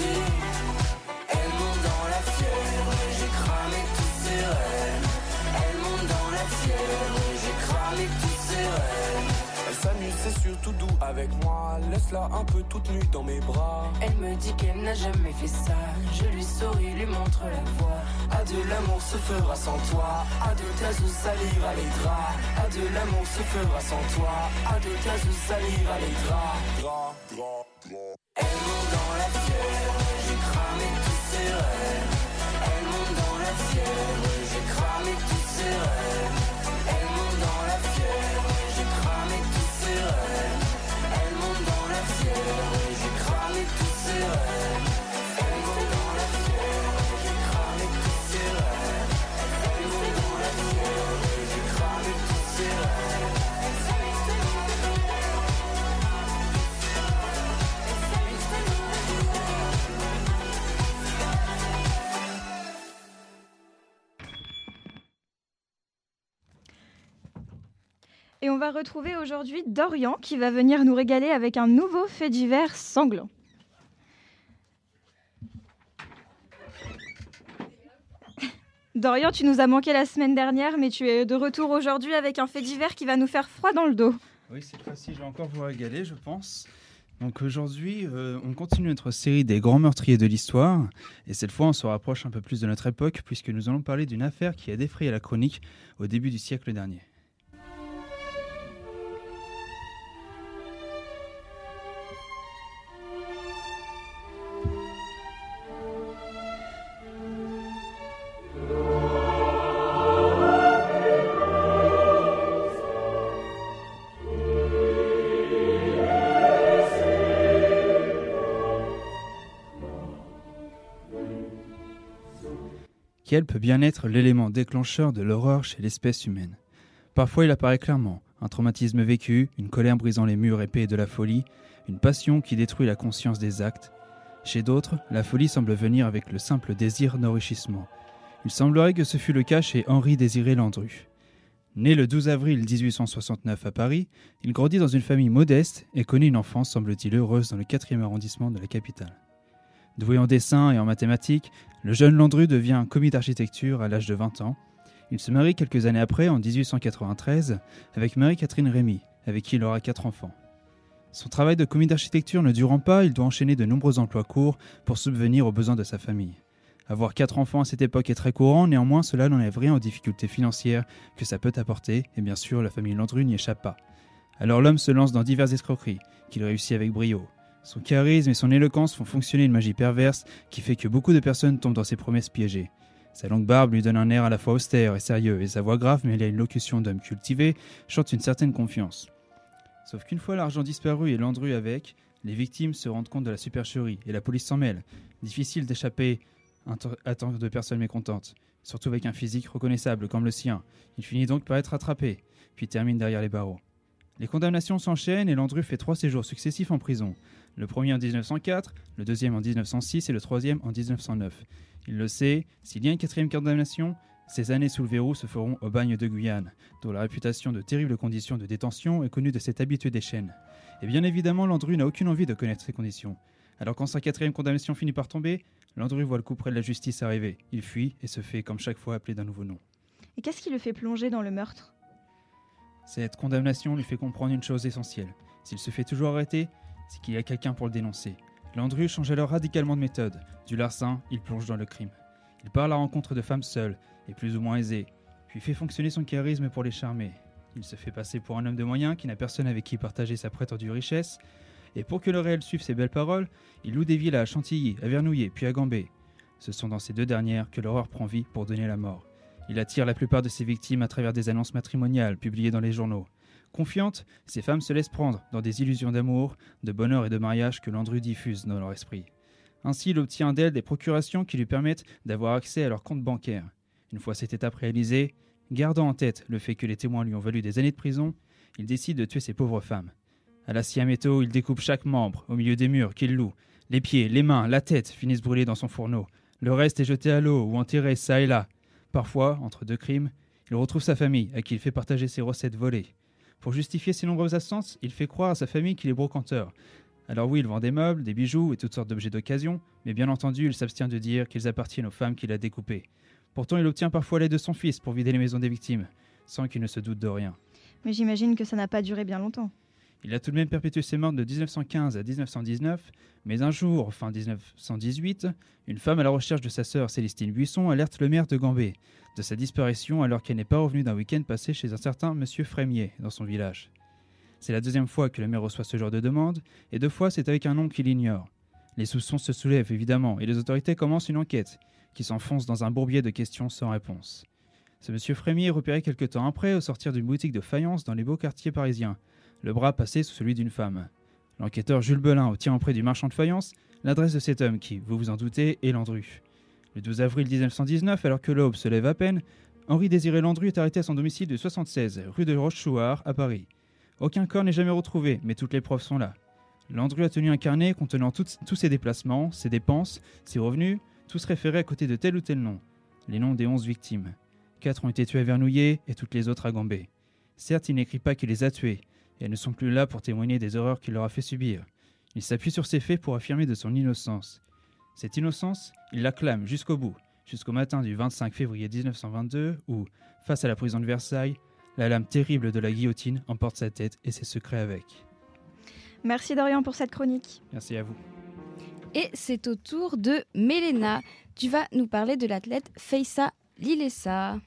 Elle s'amuse, c'est surtout doux avec moi. Laisse-la un peu toute nue dans mes bras. Elle me dit qu'elle n'a jamais fait ça. Je lui souris, lui montre la voie. À l'amour se fera sans toi. À de ta sous salive à les draps. À l'amour se fera sans toi. À de ta sous salive à les draps. Elle monte dans la fièvre, j'ai cramé tous ses rêves. Elle monte dans la fièvre, j'ai cramé tous ses rêves. Et on va retrouver aujourd'hui Dorian qui va venir nous régaler avec un nouveau fait divers sanglant. Dorian, tu nous as manqué la semaine dernière, mais tu es de retour aujourd'hui avec un fait divers qui va nous faire froid dans le dos. Oui, cette fois-ci, je vais encore vous régaler, je pense. Donc aujourd'hui, euh, on continue notre série des grands meurtriers de l'histoire. Et cette fois, on se rapproche un peu plus de notre époque, puisque nous allons parler d'une affaire qui a défrayé la chronique au début du siècle dernier. Peut bien être l'élément déclencheur de l'horreur chez l'espèce humaine Parfois il apparaît clairement, un traumatisme vécu, une colère brisant les murs épais de la folie, une passion qui détruit la conscience des actes. Chez d'autres, la folie semble venir avec le simple désir d'enrichissement. Il semblerait que ce fut le cas chez Henri Désiré Landru. Né le 12 avril 1869 à Paris, il grandit dans une famille modeste et connaît une enfance, semble-t-il, heureuse dans le 4e arrondissement de la capitale. Doué en dessin et en mathématiques, le jeune Landru devient commis d'architecture à l'âge de 20 ans. Il se marie quelques années après, en 1893, avec Marie-Catherine Rémy, avec qui il aura quatre enfants. Son travail de commis d'architecture ne durant pas, il doit enchaîner de nombreux emplois courts pour subvenir aux besoins de sa famille. Avoir quatre enfants à cette époque est très courant, néanmoins cela n'enlève rien aux difficultés financières que ça peut apporter, et bien sûr la famille Landru n'y échappe pas. Alors l'homme se lance dans diverses escroqueries, qu'il réussit avec brio. Son charisme et son éloquence font fonctionner une magie perverse qui fait que beaucoup de personnes tombent dans ses promesses piégées. Sa longue barbe lui donne un air à la fois austère et sérieux, et sa voix grave mêlée à une locution d'homme cultivé chante une certaine confiance. Sauf qu'une fois l'argent disparu et Landru avec, les victimes se rendent compte de la supercherie et la police s'en mêle. Difficile d'échapper à tant de personnes mécontentes, surtout avec un physique reconnaissable comme le sien. Il finit donc par être attrapé, puis termine derrière les barreaux. Les condamnations s'enchaînent et Landru fait trois séjours successifs en prison. Le premier en 1904, le deuxième en 1906 et le troisième en 1909. Il le sait, s'il y a une quatrième condamnation, ces années sous le verrou se feront au bagne de Guyane, dont la réputation de terribles conditions de détention est connue de cet habitué des chaînes. Et bien évidemment, Landru n'a aucune envie de connaître ces conditions. Alors quand sa quatrième condamnation finit par tomber, Landru voit le coup près de la justice arriver. Il fuit et se fait comme chaque fois appeler d'un nouveau nom. Et qu'est-ce qui le fait plonger dans le meurtre? Cette condamnation lui fait comprendre une chose essentielle. S'il se fait toujours arrêter, c'est qu'il y a quelqu'un pour le dénoncer. Landru change alors radicalement de méthode. Du larcin, il plonge dans le crime. Il part à la rencontre de femmes seules et plus ou moins aisées. puis fait fonctionner son charisme pour les charmer. Il se fait passer pour un homme de moyens qui n'a personne avec qui partager sa prétendue richesse, et pour que le réel suive ses belles paroles, il loue des villes à Chantilly, à Vernouillet, puis à Gambé. Ce sont dans ces deux dernières que l'horreur prend vie pour donner la mort. Il attire la plupart de ses victimes à travers des annonces matrimoniales publiées dans les journaux. Confiantes, ces femmes se laissent prendre dans des illusions d'amour, de bonheur et de mariage que Landru diffuse dans leur esprit. Ainsi, il obtient d'elles des procurations qui lui permettent d'avoir accès à leur compte bancaire. Une fois cette étape réalisée, gardant en tête le fait que les témoins lui ont valu des années de prison, il décide de tuer ces pauvres femmes. À la métaux, il découpe chaque membre au milieu des murs qu'il loue. Les pieds, les mains, la tête finissent brûlés dans son fourneau. Le reste est jeté à l'eau ou enterré ça et là. Parfois, entre deux crimes, il retrouve sa famille à qui il fait partager ses recettes volées. Pour justifier ses nombreuses absences, il fait croire à sa famille qu'il est brocanteur. Alors oui, il vend des meubles, des bijoux et toutes sortes d'objets d'occasion, mais bien entendu, il s'abstient de dire qu'ils appartiennent aux femmes qu'il a découpées. Pourtant, il obtient parfois l'aide de son fils pour vider les maisons des victimes, sans qu'il ne se doute de rien. Mais j'imagine que ça n'a pas duré bien longtemps. Il a tout de même perpétué ses morts de 1915 à 1919, mais un jour, fin 1918, une femme à la recherche de sa sœur Célestine Buisson alerte le maire de Gambé de sa disparition alors qu'elle n'est pas revenue d'un week-end passé chez un certain monsieur Frémier dans son village. C'est la deuxième fois que le maire reçoit ce genre de demande, et deux fois c'est avec un nom qu'il ignore. Les soupçons se soulèvent évidemment, et les autorités commencent une enquête, qui s'enfonce dans un bourbier de questions sans réponse. Ce monsieur Frémier est repéré quelque temps après au sortir d'une boutique de faïence dans les beaux quartiers parisiens, le bras passé sous celui d'une femme. L'enquêteur Jules Belin obtient auprès du marchand de faïence l'adresse de cet homme qui, vous vous en doutez, est Landru. Le 12 avril 1919, alors que l'aube se lève à peine, Henri Désiré Landru est arrêté à son domicile de 76, rue de Rochechouart, à Paris. Aucun corps n'est jamais retrouvé, mais toutes les preuves sont là. Landru a tenu un carnet contenant tous ses déplacements, ses dépenses, ses revenus, tous référés à côté de tel ou tel nom. Les noms des onze victimes. Quatre ont été tués à Vernouillet et toutes les autres à Gambé. Certes, il n'écrit pas qu'il les a tués, et elles ne sont plus là pour témoigner des horreurs qu'il leur a fait subir. Il s'appuie sur ces faits pour affirmer de son innocence. Cette innocence, il l'acclame jusqu'au bout, jusqu'au matin du 25 février 1922, où, face à la prison de Versailles, la lame terrible de la guillotine emporte sa tête et ses secrets avec. Merci Dorian pour cette chronique. Merci à vous. Et c'est au tour de Mélena. Tu vas nous parler de l'athlète Feissa Lilessa.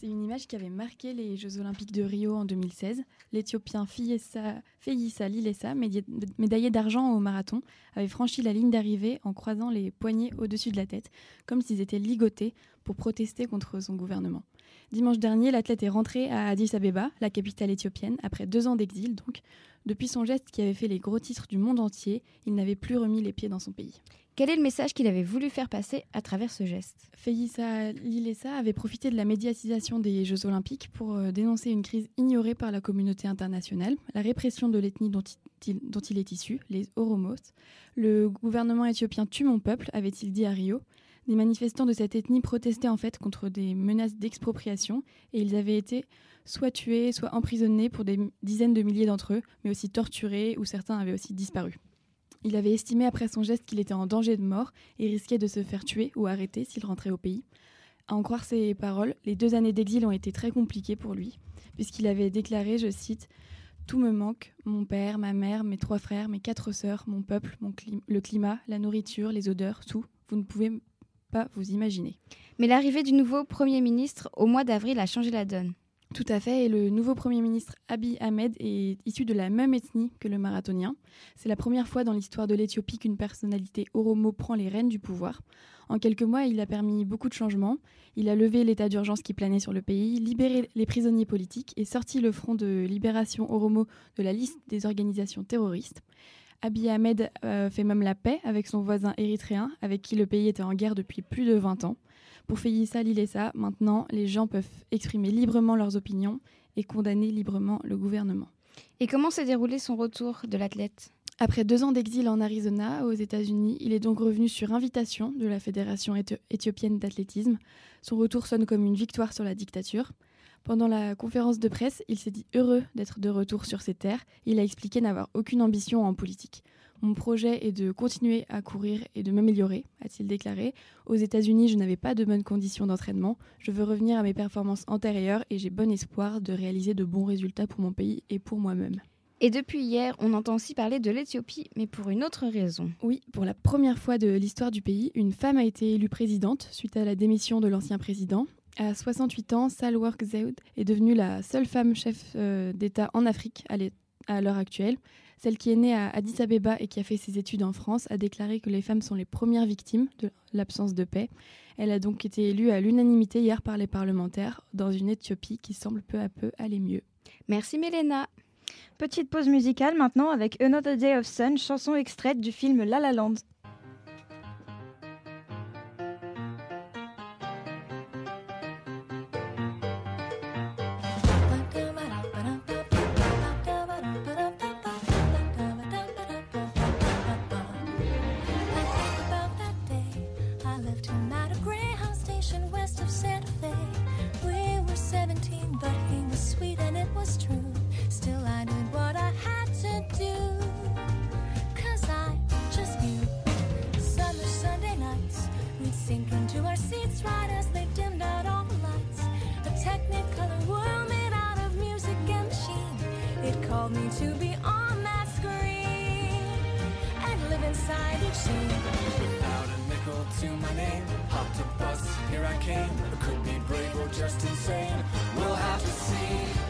C'est une image qui avait marqué les Jeux Olympiques de Rio en 2016. L'Éthiopien Feissa Lilessa, médaillé d'argent au marathon, avait franchi la ligne d'arrivée en croisant les poignets au-dessus de la tête, comme s'ils étaient ligotés pour protester contre son gouvernement. Dimanche dernier, l'athlète est rentré à Addis Abeba, la capitale éthiopienne, après deux ans d'exil donc. Depuis son geste qui avait fait les gros titres du monde entier, il n'avait plus remis les pieds dans son pays. Quel est le message qu'il avait voulu faire passer à travers ce geste? Feyissa Lilessa avait profité de la médiatisation des Jeux Olympiques pour euh, dénoncer une crise ignorée par la communauté internationale, la répression de l'ethnie dont, dont, il est issu, les Oromos. Le gouvernement éthiopien tue mon peuple, avait-il dit à Rio. Des manifestants de cette ethnie protestaient en fait contre des menaces d'expropriation et ils avaient été soit tués, soit emprisonnés pour des dizaines de milliers d'entre eux, mais aussi torturés ou certains avaient aussi disparu. Il avait estimé après son geste qu'il était en danger de mort et risquait de se faire tuer ou arrêter s'il rentrait au pays. À en croire ses paroles, les deux années d'exil ont été très compliquées pour lui, puisqu'il avait déclaré, je cite, Tout me manque, mon père, ma mère, mes trois frères, mes quatre sœurs, mon peuple, le climat, la nourriture, les odeurs, tout. Vous ne pouvez pas vous imaginer. Mais l'arrivée du nouveau Premier ministre au mois d'avril a changé la donne. Tout à fait, et le nouveau Premier ministre Abiy Ahmed est issu de la même ethnie que le marathonien. C'est la première fois dans l'histoire de l'Éthiopie qu'une personnalité oromo prend les rênes du pouvoir. En quelques mois, il a permis beaucoup de changements. Il a levé l'état d'urgence qui planait sur le pays, libéré les prisonniers politiques et sorti le Front de libération oromo de la liste des organisations terroristes. Abiy Ahmed euh, fait même la paix avec son voisin érythréen, avec qui le pays était en guerre depuis plus de 20 ans. Pour Feyissa Lilessa, maintenant, les gens peuvent exprimer librement leurs opinions et condamner librement le gouvernement. Et comment s'est déroulé son retour de l'athlète? Après deux ans d'exil en Arizona, aux États-Unis, il est donc revenu sur invitation de la Fédération éthiopienne d'athlétisme. Son retour sonne comme une victoire sur la dictature. Pendant la conférence de presse, il s'est dit heureux d'être de retour sur ses terres. Il a expliqué n'avoir aucune ambition en politique. Mon projet est de continuer à courir et de m'améliorer, a-t-il déclaré. Aux États-Unis, je n'avais pas de bonnes conditions d'entraînement. Je veux revenir à mes performances antérieures et j'ai bon espoir de réaliser de bons résultats pour mon pays et pour moi-même. Et depuis hier, on entend aussi parler de l'Éthiopie, mais pour une autre raison. Oui, pour la première fois de l'histoire du pays, une femme a été élue présidente suite à la démission de l'ancien président. À 68 ans, Sahle-Work Zewde est devenue la seule femme chef euh, d'État en Afrique à l'heure actuelle. Celle qui est née à Addis Abeba et qui a fait ses études en France a déclaré que les femmes sont les premières victimes de l'absence de paix. Elle a donc été élue à l'unanimité hier par les parlementaires dans une Éthiopie qui semble peu à peu aller mieux. Merci Mélena. Petite pause musicale maintenant avec Another Day of Sun, chanson extraite du film La La Land. It me to be on that screen and live inside each scene. Without a nickel to my name, hopped a bus, here I came. Could be brave or just insane. We'll have to see.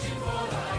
Simbora.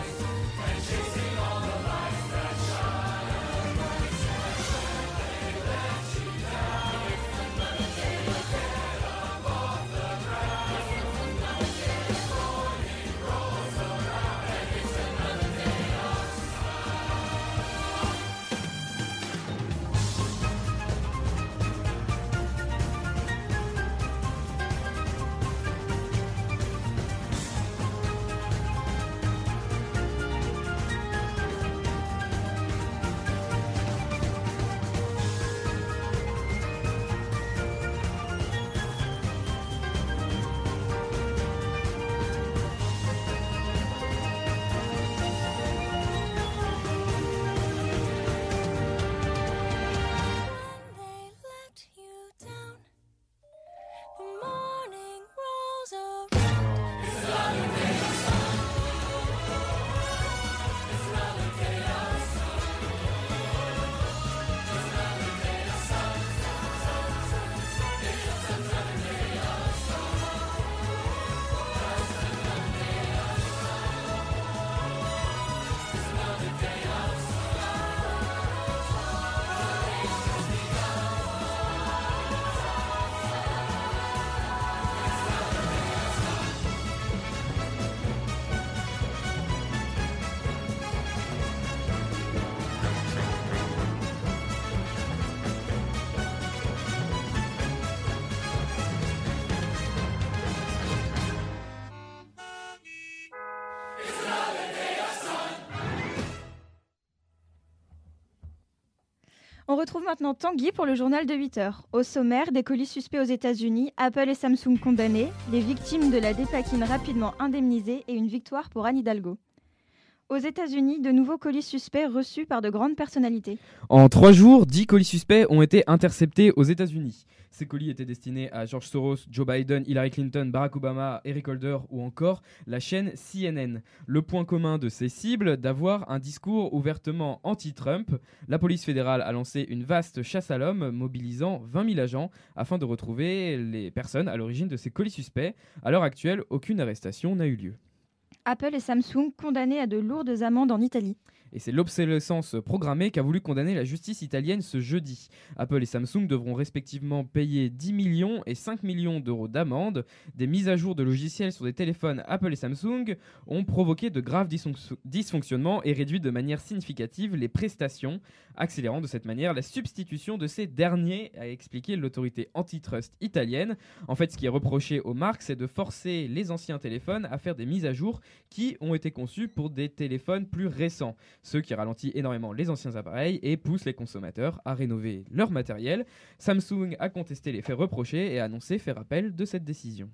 Retrouve maintenant Tanguy pour le journal de 8 heures. Au sommaire, des colis suspects aux États-Unis, Apple et Samsung condamnés, les victimes de la dépakine rapidement indemnisées et une victoire pour Anne Hidalgo. Aux États-Unis, de nouveaux colis suspects reçus par de grandes personnalités. En trois jours, 10 colis suspects ont été interceptés aux États-Unis. Ces colis étaient destinés à George Soros, Joe Biden, Hillary Clinton, Barack Obama, Eric Holder ou encore la chaîne CNN. Le point commun de ces cibles, d'avoir un discours ouvertement anti-Trump. La police fédérale a lancé une vaste chasse à l'homme, mobilisant 20 000 agents afin de retrouver les personnes à l'origine de ces colis suspects. À l'heure actuelle, aucune arrestation n'a eu lieu. Apple et Samsung condamnés à de lourdes amendes en Italie. Et c'est l'obsolescence programmée qu'a voulu condamner la justice italienne ce jeudi. Apple et Samsung devront respectivement payer 10 millions et 5 millions d'euros d'amende. Des mises à jour de logiciels sur des téléphones Apple et Samsung ont provoqué de graves dysfonctionnements et réduit de manière significative les prestations, accélérant de cette manière la substitution de ces derniers, a expliqué l'autorité antitrust italienne. En fait, ce qui est reproché aux marques, c'est de forcer les anciens téléphones à faire des mises à jour qui ont été conçues pour des téléphones plus récents ce qui ralentit énormément les anciens appareils et pousse les consommateurs à rénover leur matériel. Samsung a contesté les faits reprochés et a annoncé faire appel de cette décision.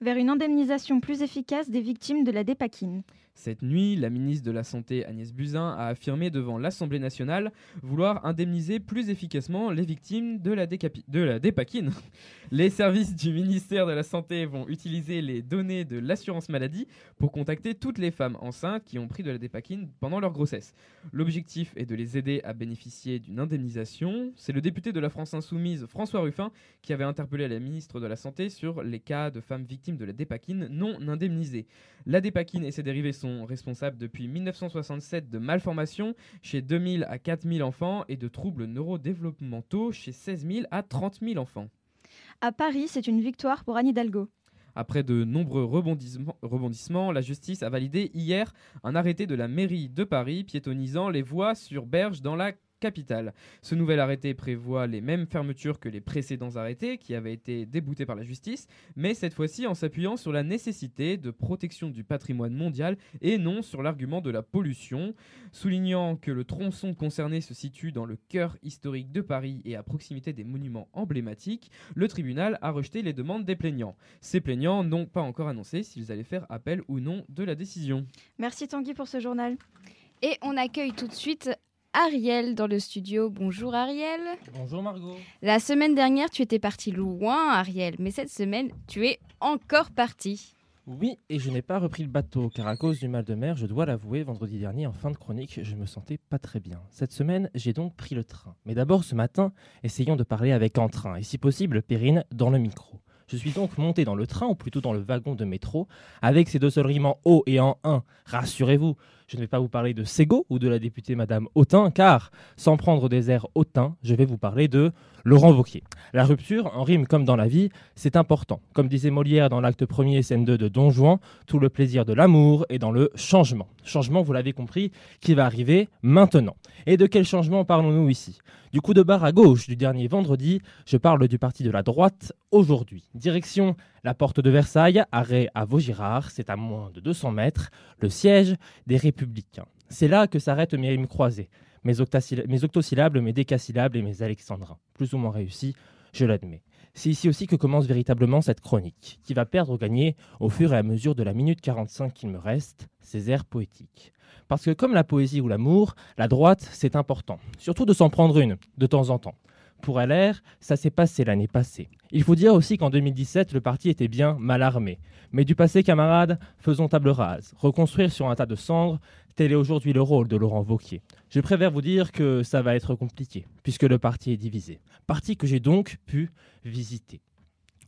Vers une indemnisation plus efficace des victimes de la dépakine. Cette nuit, la ministre de la Santé Agnès Buzyn a affirmé devant l'Assemblée nationale vouloir indemniser plus efficacement les victimes de la, de dépakine. Les services du ministère de la Santé vont utiliser les données de l'assurance maladie pour contacter toutes les femmes enceintes qui ont pris de la dépakine pendant leur grossesse. L'objectif est de les aider à bénéficier d'une indemnisation. C'est le député de la France Insoumise, François Ruffin, qui avait interpellé la ministre de la Santé sur les cas de femmes de la dépakine non indemnisées. La dépakine et ses dérivés sont responsables depuis 1967 de malformations chez 2000 à 4000 enfants et de troubles neurodéveloppementaux chez 16 000 à 30 000 enfants. À Paris, c'est une victoire pour Anne Hidalgo. Après de nombreux rebondissements, rebondissements, la justice a validé hier un arrêté de la mairie de Paris piétonisant les voies sur berge dans la Ce nouvel arrêté prévoit les mêmes fermetures que les précédents arrêtés qui avaient été déboutés par la justice, mais cette fois-ci en s'appuyant sur la nécessité de protection du patrimoine mondial et non sur l'argument de la pollution, soulignant que le tronçon concerné se situe dans le cœur historique de Paris et à proximité des monuments emblématiques, le tribunal a rejeté les demandes des plaignants. Ces plaignants n'ont pas encore annoncé s'ils allaient faire appel ou non de la décision. Merci Tanguy pour ce journal. Et on accueille tout de suite Ariel dans le studio. Bonjour Ariel. Bonjour Margot. La semaine dernière, tu étais parti loin Ariel, mais cette semaine, tu es encore parti. Oui, et je n'ai pas repris le bateau, car à cause du mal de mer, je dois l'avouer, vendredi dernier, en fin de chronique, je me sentais pas très bien. Cette semaine, j'ai donc pris le train. Mais d'abord, ce matin, essayons de parler avec Entrain, et si possible, Perrine, dans le micro. Je suis donc monté dans le train, ou plutôt dans le wagon de métro, avec ces deux seuls rimes en haut et en un. Rassurez-vous, je ne vais pas vous parler de Sego ou de la députée Madame Autain, car, sans prendre des airs hautains, je vais vous parler de Laurent Wauquiez. La rupture, en rime comme dans la vie, c'est important. Comme disait Molière dans l'acte 1er, scène 2 de Don Juan, tout le plaisir de l'amour est dans le changement. Changement, vous l'avez compris, qui va arriver maintenant. Et de quel changement parlons-nous ici? Du coup de barre à gauche du dernier vendredi, je parle du parti de la droite aujourd'hui. Direction la porte de Versailles, arrêt à Vaugirard, c'est à moins de 200 mètres, le siège des Républicains. C'est là que s'arrêtent mes rimes croisées, mes, mes octosyllabes, mes décasyllabes et mes alexandrins. Plus ou moins réussis, je l'admets. C'est ici aussi que commence véritablement cette chronique, qui va perdre ou gagner au fur et à mesure de la minute 45 qu'il me reste, ses airs poétiques. Parce que comme la poésie ou l'amour, la droite, c'est important, surtout de s'en prendre une, de temps en temps pour LR, ça s'est passé l'année passée. Il faut dire aussi qu'en 2017, le parti était bien mal armé. Mais du passé, camarades, faisons table rase. Reconstruire sur un tas de cendres, tel est aujourd'hui le rôle de Laurent Vauquier. Je préfère vous dire que ça va être compliqué, puisque le parti est divisé. Parti que j'ai donc pu visiter.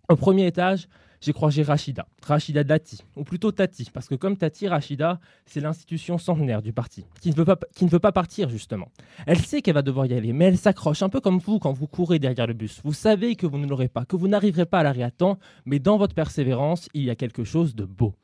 Au premier étage, j'ai croisé Rachida, Rachida Dati, ou plutôt Tati, parce que comme Tati, Rachida, c'est l'institution centenaire du parti, qui ne, veut pas, qui ne veut pas partir justement. Elle sait qu'elle va devoir y aller, mais elle s'accroche, un peu comme vous quand vous courez derrière le bus. Vous savez que vous ne l'aurez pas, que vous n'arriverez pas à l'arrêt à temps, mais dans votre persévérance, il y a quelque chose de beau.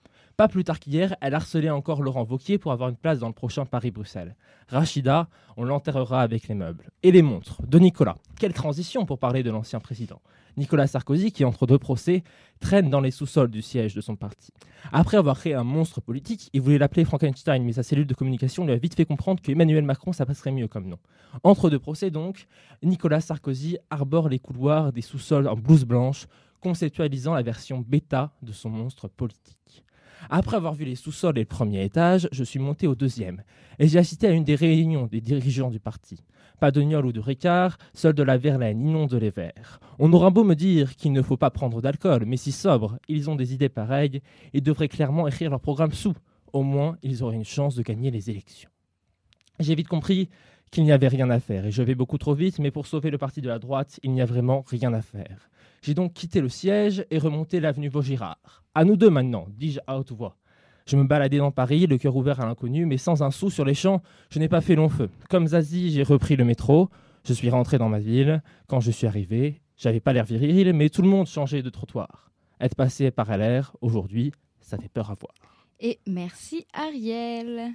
Pas plus tard qu'hier, elle harcelait encore Laurent Vauquier pour avoir une place dans le prochain Paris-Bruxelles. Rachida, on l'enterrera avec les meubles. Et les montres de Nicolas. Quelle transition pour parler de l'ancien président. Nicolas Sarkozy, qui entre deux procès, traîne dans les sous-sols du siège de son parti. Après avoir créé un monstre politique, il voulait l'appeler Frankenstein, mais sa cellule de communication lui a vite fait comprendre qu'Emmanuel Macron, ça passerait mieux comme nom. Entre deux procès, donc, Nicolas Sarkozy arbore les couloirs des sous-sols en blouse blanche, conceptualisant la version bêta de son monstre politique. Après avoir vu les sous-sols et le premier étage, je suis monté au deuxième et j'ai assisté à une des réunions des dirigeants du parti. Pas de Niol ou de Ricard, seul de la Verlaine inonde les verres. On aura beau me dire qu'il ne faut pas prendre d'alcool, mais si sobres, ils ont des idées pareilles, ils devraient clairement écrire leur programme sous. Au moins, ils auraient une chance de gagner les élections. J'ai vite compris qu'il n'y avait rien à faire, et je vais beaucoup trop vite, mais pour sauver le parti de la droite, il n'y a vraiment rien à faire. J'ai donc quitté le siège et remonté l'avenue Vaugirard. À nous deux maintenant, dis-je à haute voix. Je me baladais dans Paris, le cœur ouvert à l'inconnu, mais sans un sou sur les champs, je n'ai pas fait long feu. Comme Zazie, j'ai repris le métro, je suis rentré dans ma ville. Quand je suis arrivé, j'avais pas l'air viril, mais tout le monde changeait de trottoir. Être passé par LR, aujourd'hui, ça fait peur à voir. Et merci Ariel.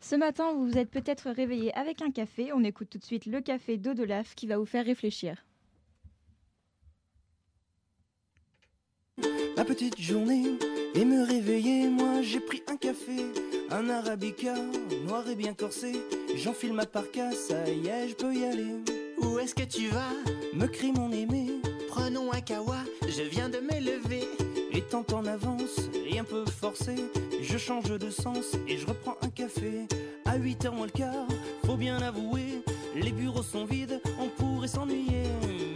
Ce matin, vous vous êtes peut-être réveillé avec un café. On écoute tout de suite le café d'Odolaf qui va vous faire réfléchir. Ma petite journée et me réveiller, moi j'ai pris un café, un arabica, noir et bien corsé. J'enfile ma parka, ça y est, je peux y aller. Où est-ce que tu vas? Me crie mon aimé. Prenons un kawa, je viens de m'élever. Étant en avance et un peu forcé, je change de sens et je reprends un café. À 8h moins le quart, faut bien avouer, les bureaux sont vides, on pourrait s'ennuyer.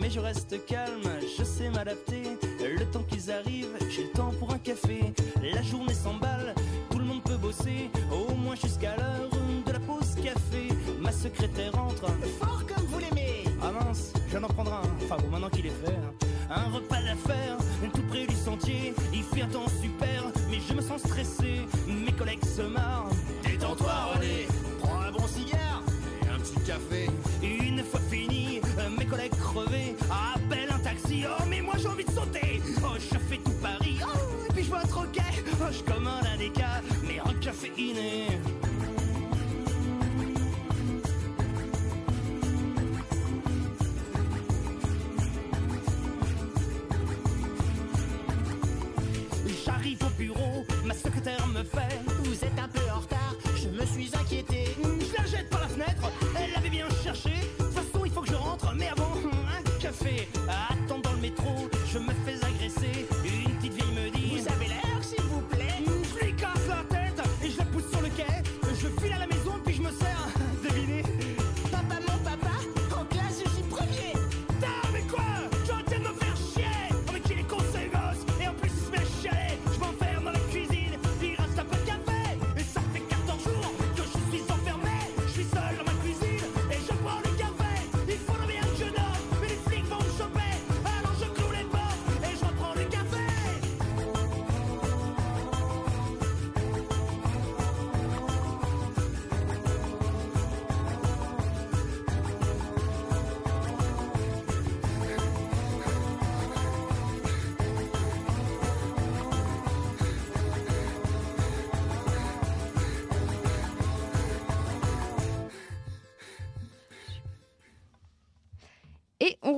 Mais je reste calme, je sais m'adapter. Temps qu'ils arrivent, j'ai le temps pour un café. La journée s'emballe, tout le monde peut bosser, au moins jusqu'à l'heure de la pause café. Ma secrétaire entre. Fort comme vous l'aimez Ah mince, je viens d'en prendre un. Enfin bon, maintenant qu'il est fait. hein. Un repas d'affaires, tout près du sentier. Il fait un temps super, mais je me sens stressé. Mes collègues se marrent. Détends-toi, René. J'arrive au bureau, ma secrétaire me fait. Vous êtes un peu en retard, je me suis inquiété. Je la jette par la fenêtre,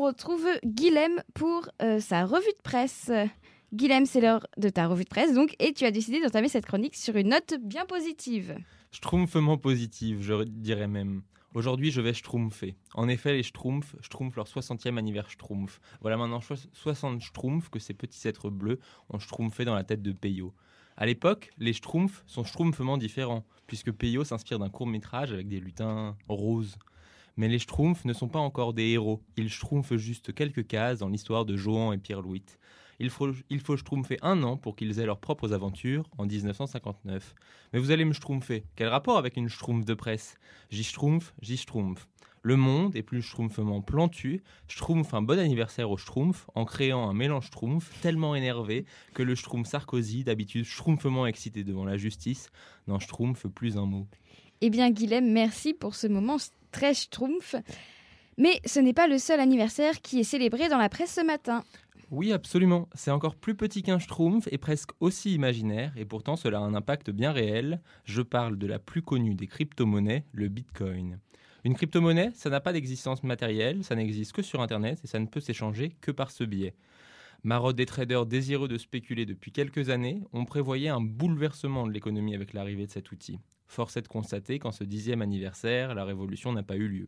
retrouve Guilhem pour euh, sa revue de presse. Guilhem, c'est l'heure de ta revue de presse, donc, et tu as décidé d'entamer cette chronique sur une note bien positive. Schtroumpfement positive, je dirais même. Aujourd'hui, je vais schtroumpfer. En effet, les schtroumpfs schtroumpfent leur 60e anniversaire schtroumpf. Voilà maintenant so- 60 schtroumpfs que ces petits êtres bleus ont schtroumpfé dans la tête de Peyo. À l'époque, les schtroumpfs sont schtroumpfement différents, puisque Peyo s'inspire d'un court métrage avec des lutins roses. Mais les schtroumpfs ne sont pas encore des héros. Ils schtroumpfent juste quelques cases dans l'histoire de Johan et Pierre-Louis. Il faut, il faut schtroumpfer un an pour qu'ils aient leurs propres aventures en 1959. Mais vous allez me schtroumpfer. Quel rapport avec une schtroumpf de presse? J'y schtroumpf, j'y schtroumpf. Le monde est plus schtroumpfement plantu, schtroumpf un bon anniversaire au schtroumpf en créant un mélange schtroumpf tellement énervé que le schtroumpf Sarkozy, d'habitude schtroumpfement excité devant la justice, n'en schtroumpfe plus un mot. Eh bien, Guilhem, merci pour ce moment très schtroumpf. Mais ce n'est pas le seul anniversaire qui est célébré dans la presse ce matin. Oui, absolument. C'est encore plus petit qu'un schtroumpf et presque aussi imaginaire, et pourtant cela a un impact bien réel. Je parle de la plus connue des crypto-monnaies, le Bitcoin. Une crypto-monnaie, ça n'a pas d'existence matérielle, ça n'existe que sur Internet et ça ne peut s'échanger que par ce biais. Marode des traders désireux de spéculer depuis quelques années, on prévoyait un bouleversement de l'économie avec l'arrivée de cet outil. Force est de constater qu'en ce dixième anniversaire, la révolution n'a pas eu lieu.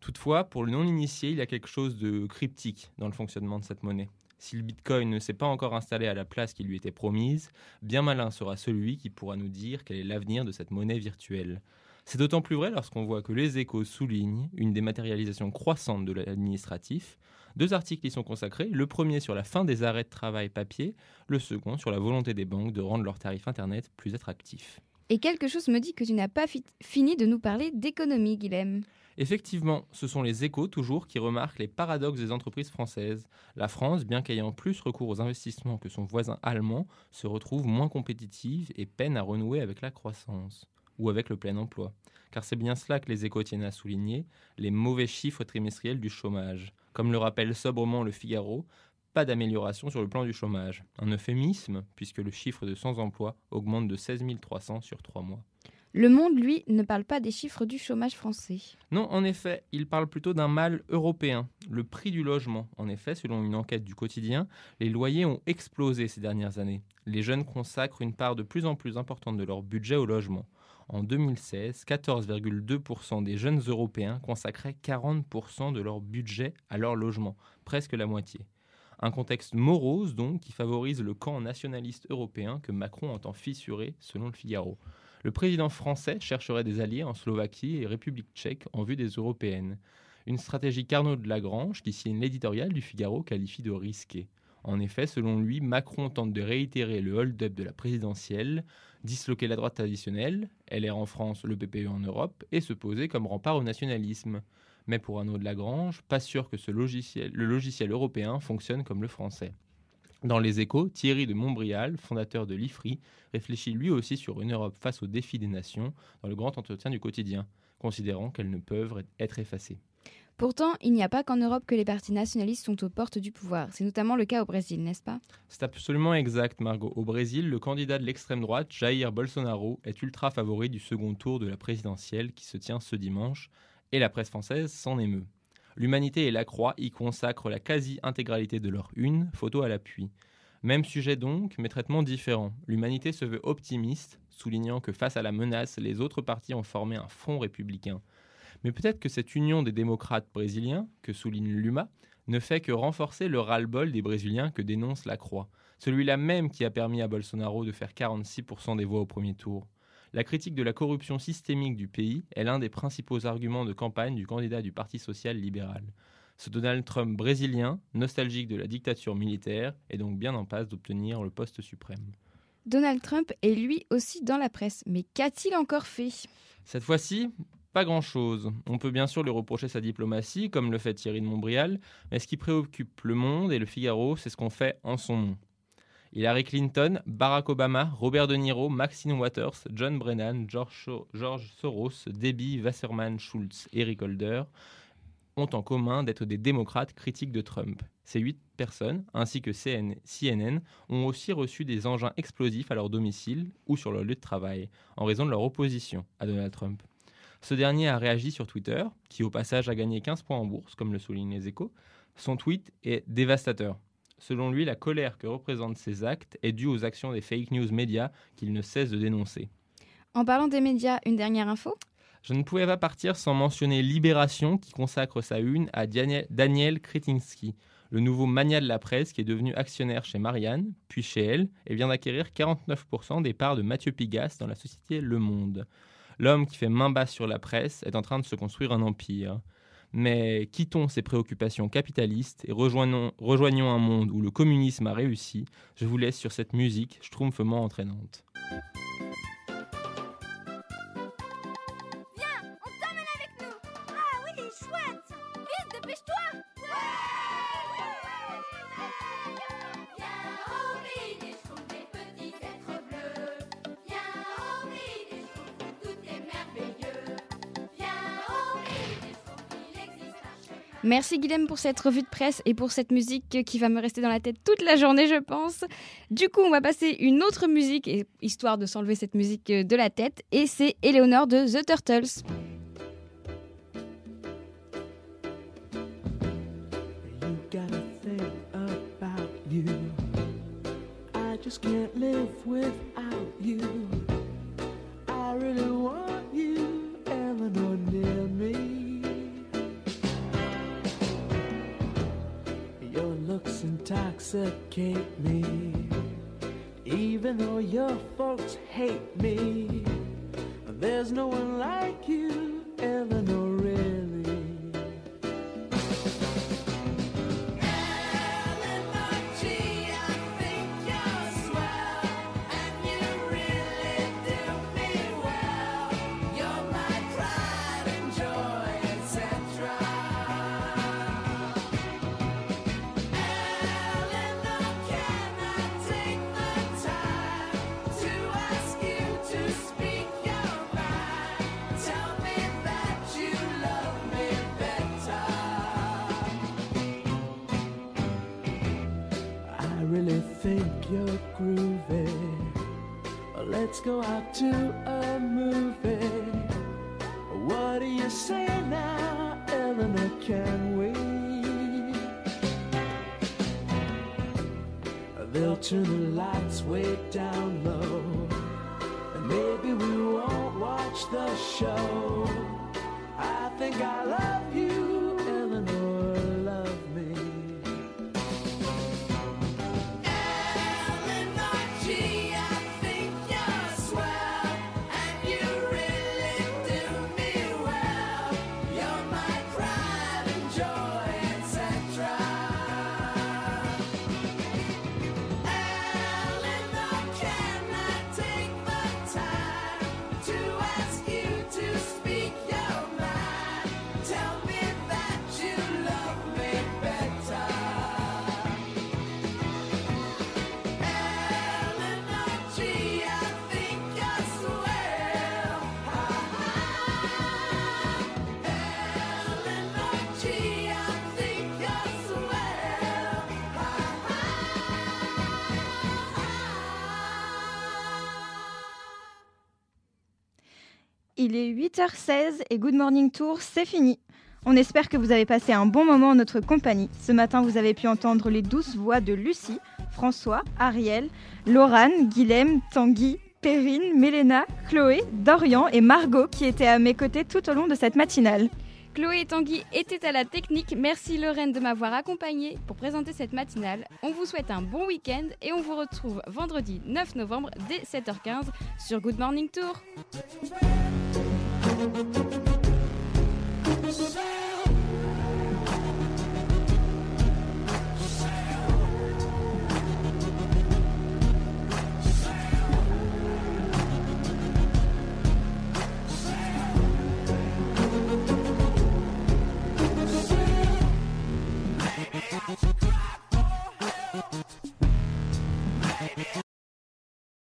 Toutefois, pour le non-initié, il y a quelque chose de cryptique dans le fonctionnement de cette monnaie. Si le Bitcoin ne s'est pas encore installé à la place qui lui était promise, bien malin sera celui qui pourra nous dire quel est l'avenir de cette monnaie virtuelle. C'est d'autant plus vrai lorsqu'on voit que les échos soulignent une dématérialisation croissante de l'administratif. Deux articles y sont consacrés, le premier sur la fin des arrêts de travail papier, le second sur la volonté des banques de rendre leurs tarifs Internet plus attractifs. Et quelque chose me dit que tu n'as pas fi- fini de nous parler d'économie, Guilhem. Effectivement, ce sont les échos toujours qui remarquent les paradoxes des entreprises françaises. La France, bien qu'ayant plus recours aux investissements que son voisin allemand, se retrouve moins compétitive et peine à renouer avec la croissance ou avec le plein emploi. Car c'est bien cela que les échos tiennent à souligner, les mauvais chiffres trimestriels du chômage. Comme le rappelle sobrement le Figaro, pas d'amélioration sur le plan du chômage. Un euphémisme, puisque le chiffre de sans-emploi augmente de 16 300 sur trois mois. Le Monde, lui, ne parle pas des chiffres du chômage français. Non, en effet, il parle plutôt d'un mal européen, le prix du logement. En effet, selon une enquête du quotidien, les loyers ont explosé ces dernières années. Les jeunes consacrent une part de plus en plus importante de leur budget au logement. En 2016, 14,2% des jeunes Européens consacraient 40% de leur budget à leur logement, presque la moitié. Un contexte morose donc qui favorise le camp nationaliste européen que Macron entend fissurer selon le Figaro. Le président français chercherait des alliés en Slovaquie et République tchèque en vue des européennes. Une stratégie qu'Arnaud de Lagrange, qui signe l'éditorial du Figaro, qualifie de risquée. En effet, selon lui, Macron tente de réitérer le hold-up de la présidentielle, disloquer la droite traditionnelle, LR en France, le PPE en Europe, et se poser comme rempart au nationalisme. Mais pour Arnaud de Lagrange, pas sûr que ce logiciel, le logiciel européen fonctionne comme le français. Dans les échos, Thierry de Montbrial, fondateur de l'IFRI, réfléchit lui aussi sur une Europe face aux défis des nations dans le grand entretien du quotidien, considérant qu'elles ne peuvent être effacées. Pourtant, il n'y a pas qu'en Europe que les partis nationalistes sont aux portes du pouvoir. C'est notamment le cas au Brésil, n'est-ce pas? C'est absolument exact, Margot. Au Brésil, le candidat de l'extrême droite, Jair Bolsonaro, est ultra favori du second tour de la présidentielle qui se tient ce dimanche, et la presse française s'en émeut. L'Humanité et la Croix y consacrent la quasi-intégralité de leur une, photo à l'appui. Même sujet donc, mais traitement différent. L'Humanité se veut optimiste, soulignant que face à la menace, les autres partis ont formé un front républicain. Mais peut-être que cette union des démocrates brésiliens, que souligne l'UMA, ne fait que renforcer le ras-le-bol des Brésiliens que dénonce la Croix, celui-là même qui a permis à Bolsonaro de faire 46% des voix au premier tour. La critique de la corruption systémique du pays est l'un des principaux arguments de campagne du candidat du Parti social libéral. Ce Donald Trump brésilien, nostalgique de la dictature militaire, est donc bien en passe d'obtenir le poste suprême. Donald Trump est lui aussi dans la presse, mais qu'a-t-il encore fait? Cette fois-ci, pas grand-chose. On peut bien sûr lui reprocher sa diplomatie, comme le fait Thierry de Montbrial, mais ce qui préoccupe Le Monde et Le Figaro, c'est ce qu'on fait en son nom. Hillary Clinton, Barack Obama, Robert De Niro, Maxine Waters, John Brennan, George, Soros, Debbie Wasserman Schultz, Eric Holder ont en commun d'être des démocrates critiques de Trump. Ces huit personnes, ainsi que CNN, ont aussi reçu des engins explosifs à leur domicile ou sur leur lieu de travail, en raison de leur opposition à Donald Trump. Ce dernier a réagi sur Twitter, qui au passage a gagné 15 points en bourse, comme le soulignent les échos. Son tweet est dévastateur. Selon lui, la colère que représentent ces actes est due aux actions des fake news médias qu'il ne cesse de dénoncer. En parlant des médias, une dernière info? Je ne pouvais pas partir sans mentionner Libération qui consacre sa une à Daniel Kretinsky, le nouveau mania de la presse qui est devenu actionnaire chez Marianne, puis chez elle, et vient d'acquérir 49% des parts de Mathieu Pigas dans la société Le Monde. L'homme qui fait main basse sur la presse est en train de se construire un empire. Mais quittons ces préoccupations capitalistes et rejoignons, un monde où le communisme a réussi. Je vous laisse sur cette musique schtroumpfement entraînante. Merci Guilhem pour cette revue de presse et pour cette musique qui va me rester dans la tête toute la journée, je pense. Du coup, on va passer une autre musique, histoire de s'enlever cette musique de la tête, et c'est Eleanor de The Turtles. Intoxicate me. Even though your folks hate me, there's no one like you, Il est 8h16 et Good Morning Tour, c'est fini. On espère que vous avez passé un bon moment en notre compagnie. Ce matin, vous avez pu entendre les douces voix de Lucie, François, Ariel, Laurane, Guilhem, Tanguy, Perrine, Mélena, Chloé, Dorian et Margot qui étaient à mes côtés tout au long de cette matinale. Chloé et Tanguy étaient à la technique. Merci Lorraine de m'avoir accompagnée pour présenter cette matinale. On vous souhaite un bon week-end et on vous retrouve vendredi 9 novembre dès 7h15 sur Good Morning Tour.